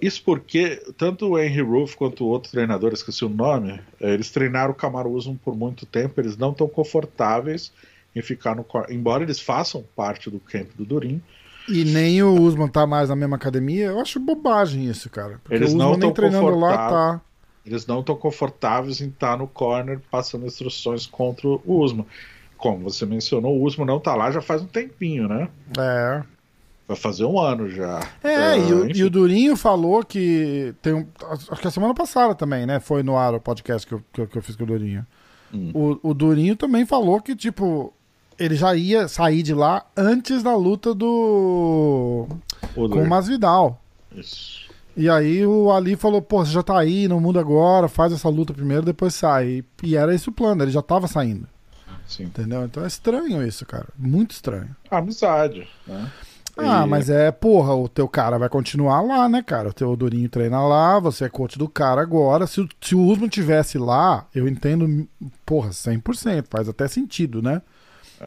Isso porque tanto o Henry Roof quanto o outro treinador, esqueci o nome, eh, eles treinaram o Camaro Usman por muito tempo, eles não estão confortáveis em ficar no embora eles façam parte do camp do Durin. E nem o Usman tá mais na mesma academia, eu acho bobagem isso, cara. Porque eles o Usman não nem treinando lá tá. Eles não estão confortáveis em estar tá no corner passando instruções contra o Usman. Como você mencionou, o Usman não tá lá já faz um tempinho, né? É. Vai fazer um ano já. É, uh, e, o, e, o, Durinho falou que. Tem um, acho que a semana passada também, né? Foi no ar o podcast que eu, que eu, que eu fiz com o Durinho. Hum. O, o Durinho também falou que, tipo, ele já ia sair de lá antes da luta do. Com o Masvidal. Isso. E aí o Ali falou, pô, você já tá aí no mundo agora, faz essa luta primeiro, depois sai. E era esse o plano, ele já tava saindo. Sim. Entendeu? Então é estranho isso, cara. Muito estranho. Amizade, né? Ah, e... mas é, porra, o teu cara vai continuar lá, né, cara? O teu Durinho treina lá, você é coach do cara agora. Se, se o Usman tivesse lá, eu entendo, porra, 100%, faz até sentido, né?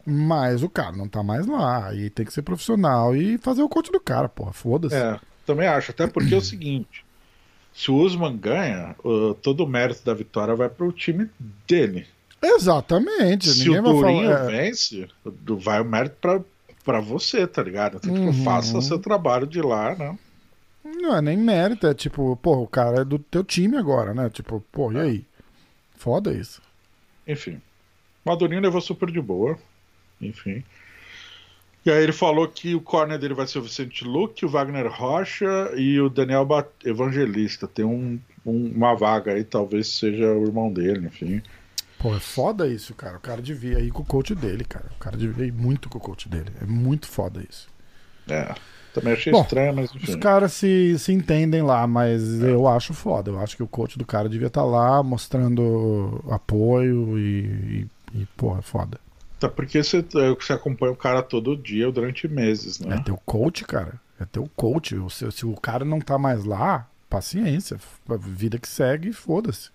Mas o cara não tá mais lá, e tem que ser profissional e fazer o coach do cara, porra, foda-se. É, também acho, até porque é o seguinte, se o Usman ganha, todo o mérito da vitória vai pro time dele. Exatamente. Se o Durinho falar, é... vence, vai o mérito pra, para você, tá ligado? Então, tipo, uhum. faça seu trabalho de lá, né? Não é nem mérito, é tipo, pô, o cara é do teu time agora, né? Tipo, pô, e é. aí? Foda isso. Enfim. Madurinho levou super de boa. Enfim. E aí ele falou que o corner dele vai ser o Vicente Luque, o Wagner Rocha e o Daniel Evangelista. Tem um, um, uma vaga aí, talvez seja o irmão dele, enfim. Pô, é foda isso, cara. O cara devia ir com o coach dele, cara. O cara devia ir muito com o coach dele. É muito foda isso. É. Também achei Bom, estranho, mas enfim. Os caras se, se entendem lá, mas é. eu acho foda. Eu acho que o coach do cara devia estar tá lá mostrando apoio e, e, e porra, é foda. Tá porque você, é, você acompanha o cara todo dia durante meses, né? É teu coach, cara. É teu coach. Se, se o cara não tá mais lá, paciência. Vida que segue, foda-se.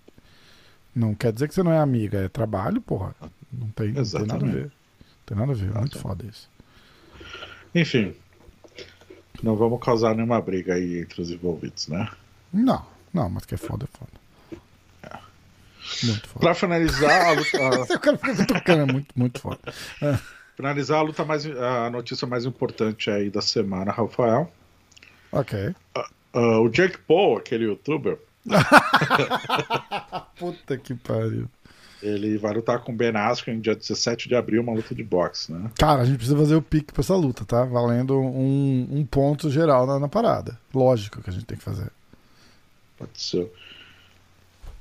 Não quer dizer que você não é amiga, é trabalho, porra. Não tem, não tem nada a ver. Não tem nada a ver, é muito foda isso. Enfim, não vamos causar nenhuma briga aí entre os envolvidos, né? Não, não, mas que é foda, é foda. É. Muito foda. Pra finalizar a luta. (laughs) o cara fica tocando, é muito, muito foda. É. Finalizar a luta mais. A notícia mais importante aí da semana, Rafael. Ok. Uh, uh, o Jake Paul, aquele youtuber, (laughs) Puta que pariu. Ele vai lutar com o Ben Askren dia 17 de abril, uma luta de boxe, né? Cara, a gente precisa fazer o pique pra essa luta, tá? Valendo um, um ponto geral na, na, parada. Lógico que a gente tem que fazer. Pode ser.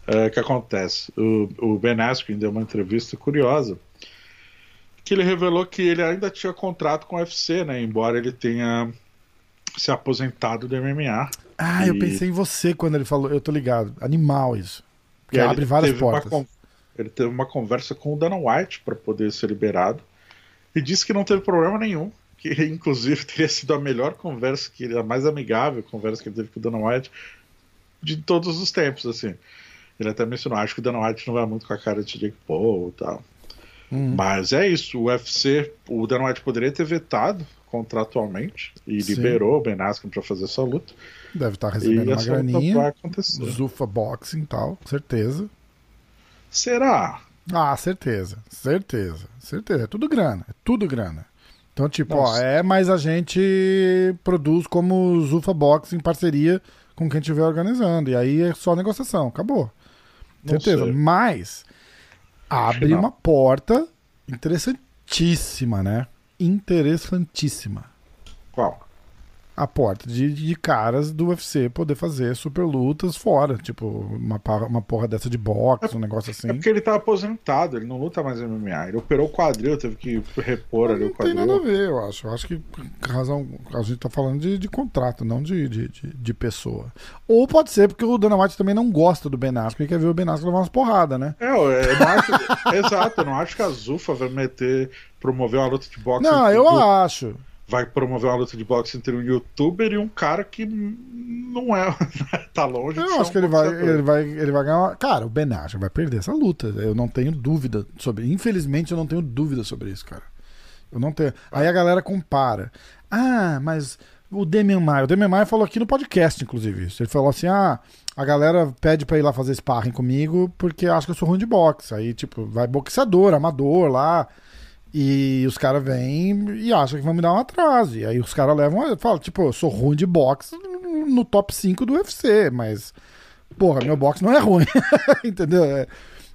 É, o que acontece? O, o Ben Askren deu uma entrevista curiosa que ele revelou que ele ainda tinha contrato com o UFC, né? Embora ele tenha se aposentado do MMA. Ah, e... eu pensei em você quando ele falou, eu tô ligado. Animal isso. Porque abre várias portas. Uma, ele teve uma conversa com o Dana White para poder ser liberado e disse que não teve problema nenhum. Que (laughs) inclusive teria sido a melhor conversa, que a mais amigável conversa que ele teve com o Dana White de todos os tempos, assim. Ele até mencionou, acho que o Dana White não vai muito com a cara de Jake Paul e tal. Uhum. Mas é isso, o UFC, o Dana White poderia ter vetado contratualmente e Sim. liberou o Ben Askren para fazer sua luta. Deve estar tá recebendo uma graninha. Vai acontecer. Zufa Boxing e tal, certeza. Será? Ah, certeza, certeza, certeza. É tudo grana, é tudo grana. Então, tipo, ó, é, mas a gente produz como Zufa Box em parceria com quem estiver organizando. E aí é só negociação, acabou. Não certeza. Sei. Mas abre uma porta interessantíssima, né? Interessantíssima. Qual? A porta de, de caras do UFC poder fazer super lutas fora. Tipo, uma, uma porra dessa de boxe, é, um negócio assim. É porque ele tá aposentado, ele não luta mais MMA. Ele operou o quadril, teve que repor ali o quadril. Não tem nada a ver, eu acho. Eu acho que razão, a gente tá falando de, de contrato, não de, de, de, pessoa. Ou pode ser porque o Dana White também não gosta do Ben Askren e quer ver o Ben Askren levar umas porradas, né? É, eu, eu acho, (laughs) exato, eu não acho que a Zufa vai meter, promover uma luta de boxe. Não, eu acho vai promover uma luta de boxe entre um youtuber e um cara que não é. (laughs) tá longe Eu acho um que ele vai, ele, vai, ele vai ganhar. Cara, o Ben vai perder essa luta. Eu não tenho dúvida sobre. Infelizmente, eu não tenho dúvida sobre isso, cara. Eu não tenho. Aí a galera compara. Ah, mas o Demian Maia. O Demian Maia falou aqui no podcast, inclusive, isso. Ele falou assim: ah, a galera pede pra ir lá fazer sparring comigo porque acha que eu sou ruim de boxe. Aí, tipo, vai boxeador, amador lá. E os caras vêm e acham que vão me dar um atraso. E aí os caras levam. Falam, tipo, eu sou ruim de boxe no top 5 do UFC, mas. Porra, meu boxe não é ruim. (laughs) Entendeu? É.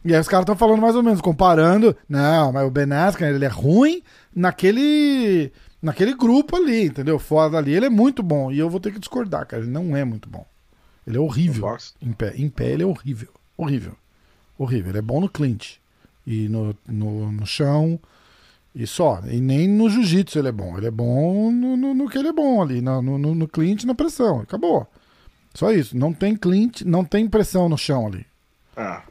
E aí os caras estão falando mais ou menos, comparando. Não, mas o Ben Askren, ele é ruim naquele. Naquele grupo ali, entendeu? Fora dali, ele é muito bom. E eu vou ter que discordar, cara. Ele não é muito bom. Ele é horrível. Em pé. Em pé ele é horrível. Horrível. Horrível. Ele é bom no clinch. E no, no, no chão. E só. E nem no jiu-jitsu ele é bom. Ele é bom no, no, no que ele é bom ali, no, no, no clinch na pressão. Acabou. Só isso. Não tem clinch, não tem pressão no chão ali. Ah.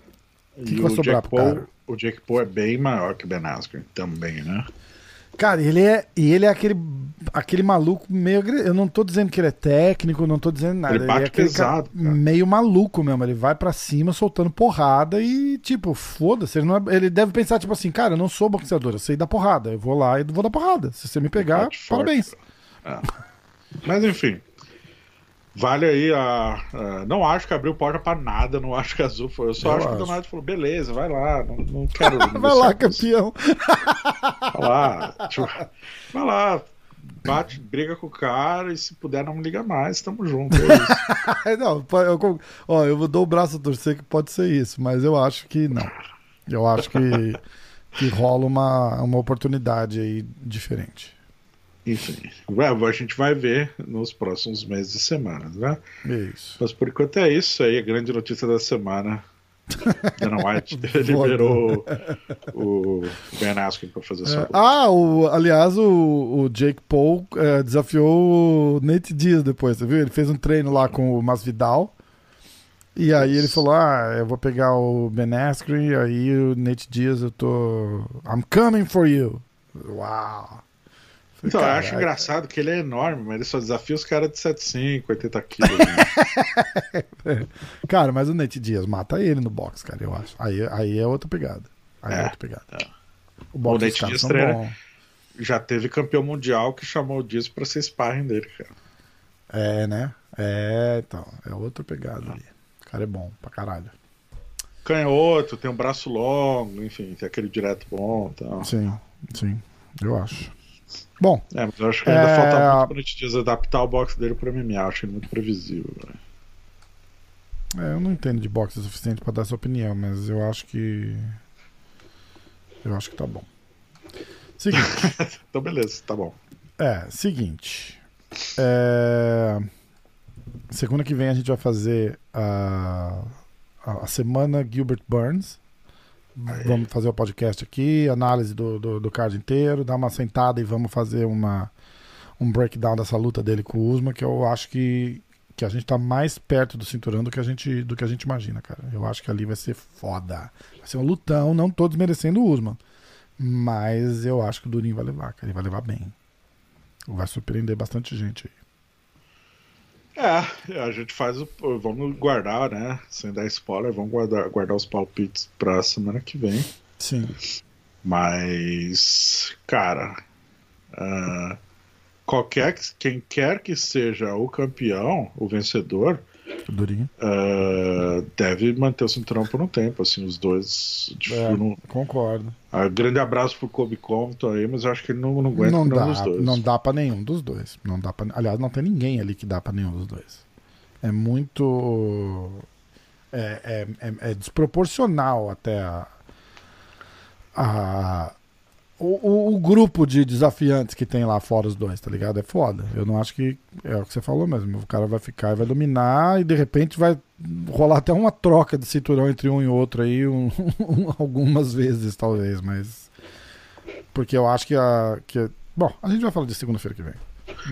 O que, que vai sobrar Jake pro Paul? O Jake Paul é bem maior que o Ben Askren também, né? Cara, ele é. E ele é aquele, aquele maluco meio. Eu não tô dizendo que ele é técnico, não tô dizendo nada. Ele bate ele é pesado. Cara, meio maluco mesmo. Ele vai para cima soltando porrada e, tipo, foda-se. Ele, é, ele deve pensar, tipo assim, cara, eu não sou boxeador, eu sei dar porrada. Eu vou lá e vou dar porrada. Se você me pegar, parabéns. É. Mas enfim. Vale aí a, a, Não acho que abriu porta pra nada, não acho que a Azul foi. Eu só eu acho, acho, que o Donato falou: beleza, vai lá, não, não quero. (laughs) vai lá, campeão. vai lá, tipo, vai lá, bate, briga com o cara e se puder não me liga mais, tamo junto. É (laughs) não, eu, ó, eu dou o braço a torcer que pode ser isso, mas eu acho que não. Eu acho que, que rola uma, uma oportunidade aí diferente. Enfim, a gente vai ver nos próximos meses e semanas, né? Isso. Mas por enquanto é isso aí, a grande notícia da semana. (laughs) Dana White liberou o Ben Askren para fazer sua. É, ah, o, aliás, o, o Jake Paul é, desafiou o Nate Diaz depois, você viu? Ele fez um treino lá com o Masvidal. E aí ele falou: Ah, eu vou pegar o Ben Askren. E aí o Nate Diaz, eu tô. I'm coming for you. Uau! Então, eu acho engraçado que ele é enorme, mas ele só desafia os caras de 75, 80 quilos. Né? (laughs) cara, mas o Nate Dias mata ele no box, cara, eu acho. Aí, aí é outra pegada. Aí é, é outra pegada. É. O, box o Nate Dias já teve campeão mundial que chamou o Dias pra ser sparring dele, cara. É, né? É, então. É outra pegada ali. O cara é bom pra caralho. Canhoto, tem um braço longo, enfim, tem aquele direto bom. Então. Sim, sim, eu acho. Bom. É, mas eu acho que ainda é... falta muito pra gente adaptar o boxe dele pro MMA. Eu acho ele muito previsível. É, eu não entendo de boxe o suficiente para dar essa opinião, mas eu acho que. Eu acho que tá bom. Seguinte. (laughs) então, beleza, tá bom. É, seguinte. É... Segunda que vem a gente vai fazer a, a semana Gilbert Burns. Vamos fazer o podcast aqui, análise do, do, do, card inteiro, dar uma sentada e vamos fazer uma, um breakdown dessa luta dele com o Usman, que eu acho que, que a gente tá mais perto do cinturão do que, a gente, do que a gente imagina, cara. Eu acho que ali vai ser foda. Vai ser um lutão, não todos merecendo o Usman. Mas eu acho que o Durinho vai levar, cara. Ele vai levar bem. Vai surpreender bastante gente aí. É, a gente faz o. Vamos guardar, né? Sem dar spoiler, vamos guardar, guardar os palpites pra semana que vem. Sim. Mas, cara. Uh, qualquer quem quer que seja o campeão, o vencedor, Durinho. Uh, deve manter o cinturão por um tempo, assim, os dois. Tipo, é, não... Concordo. Uh, grande abraço pro Kobe Compton aí, mas eu acho que ele não, não aguenta não dá, dos dois. Não dá pra nenhum dos dois. Não dá pra... Aliás, não tem ninguém ali que dá pra nenhum dos dois. É muito. É, é, é, é desproporcional até a, a o, o, grupo de desafiantes que tem lá fora os dois, tá ligado? É foda. Eu não acho que. É o que você falou mesmo. O cara vai ficar e vai dominar e de repente vai rolar até uma troca de cinturão entre um e outro aí, um, (laughs) algumas vezes, talvez, mas. Porque eu acho que a. Que, bom, a gente vai falar de segunda-feira que vem.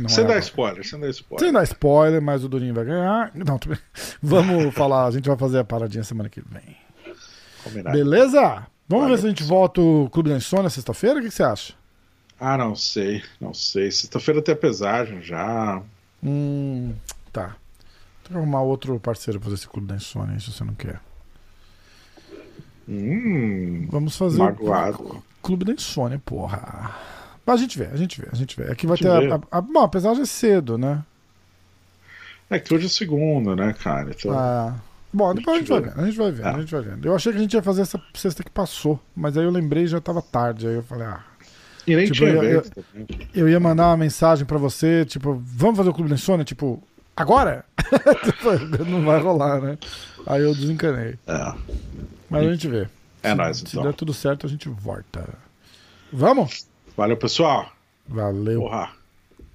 Não sem é dar spoiler, sem dar spoiler. Sem dar spoiler, mas o Durinho vai ganhar. Não, (laughs) vamos falar, a gente vai fazer a paradinha semana que vem. Combinado. Beleza? Vamos ver se a gente volta o Clube da Insônia sexta-feira? O que, você acha? Ah, não sei, não sei. Sexta-feira tem a pesagem já. Hum, tá. Tem que arrumar outro parceiro pra fazer esse Clube da Insônia, se você não quer. Hum, Vamos fazer magoado. o Clube da Insônia, porra. Mas a gente vê, a gente vê, a gente vê. Aqui vai ter. A, a, a, bom, apesar de é cedo, né? É que hoje é segunda, né, cara? Então... Ah. Bom, depois a gente vai vendo, a gente vai vendo, a gente vai vendo. Eu achei que a gente ia fazer essa sexta que passou, mas aí eu lembrei e já tava tarde, aí eu falei, ah. E nem tipo, tinha eu, eu, eu, ia mandar uma mensagem pra você, tipo, vamos fazer o Clube da Insônia, tipo, agora? (laughs) Não vai rolar, né? Aí eu desencanei. É. Mas a gente vê. É se, nóis, então. Se der tudo certo, a gente volta. Vamos? Valeu, pessoal. Valeu. Porra.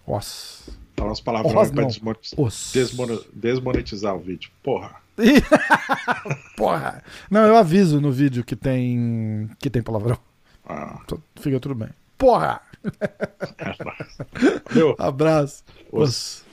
Nossa. Fala umas palavras pra desmonetizar, desmonetizar o vídeo. Porra. (laughs) Porra. Não, eu aviso no vídeo que tem que tem palavrão. Ah. Fica tudo bem. Porra! (laughs) Meu. Abraço. Os.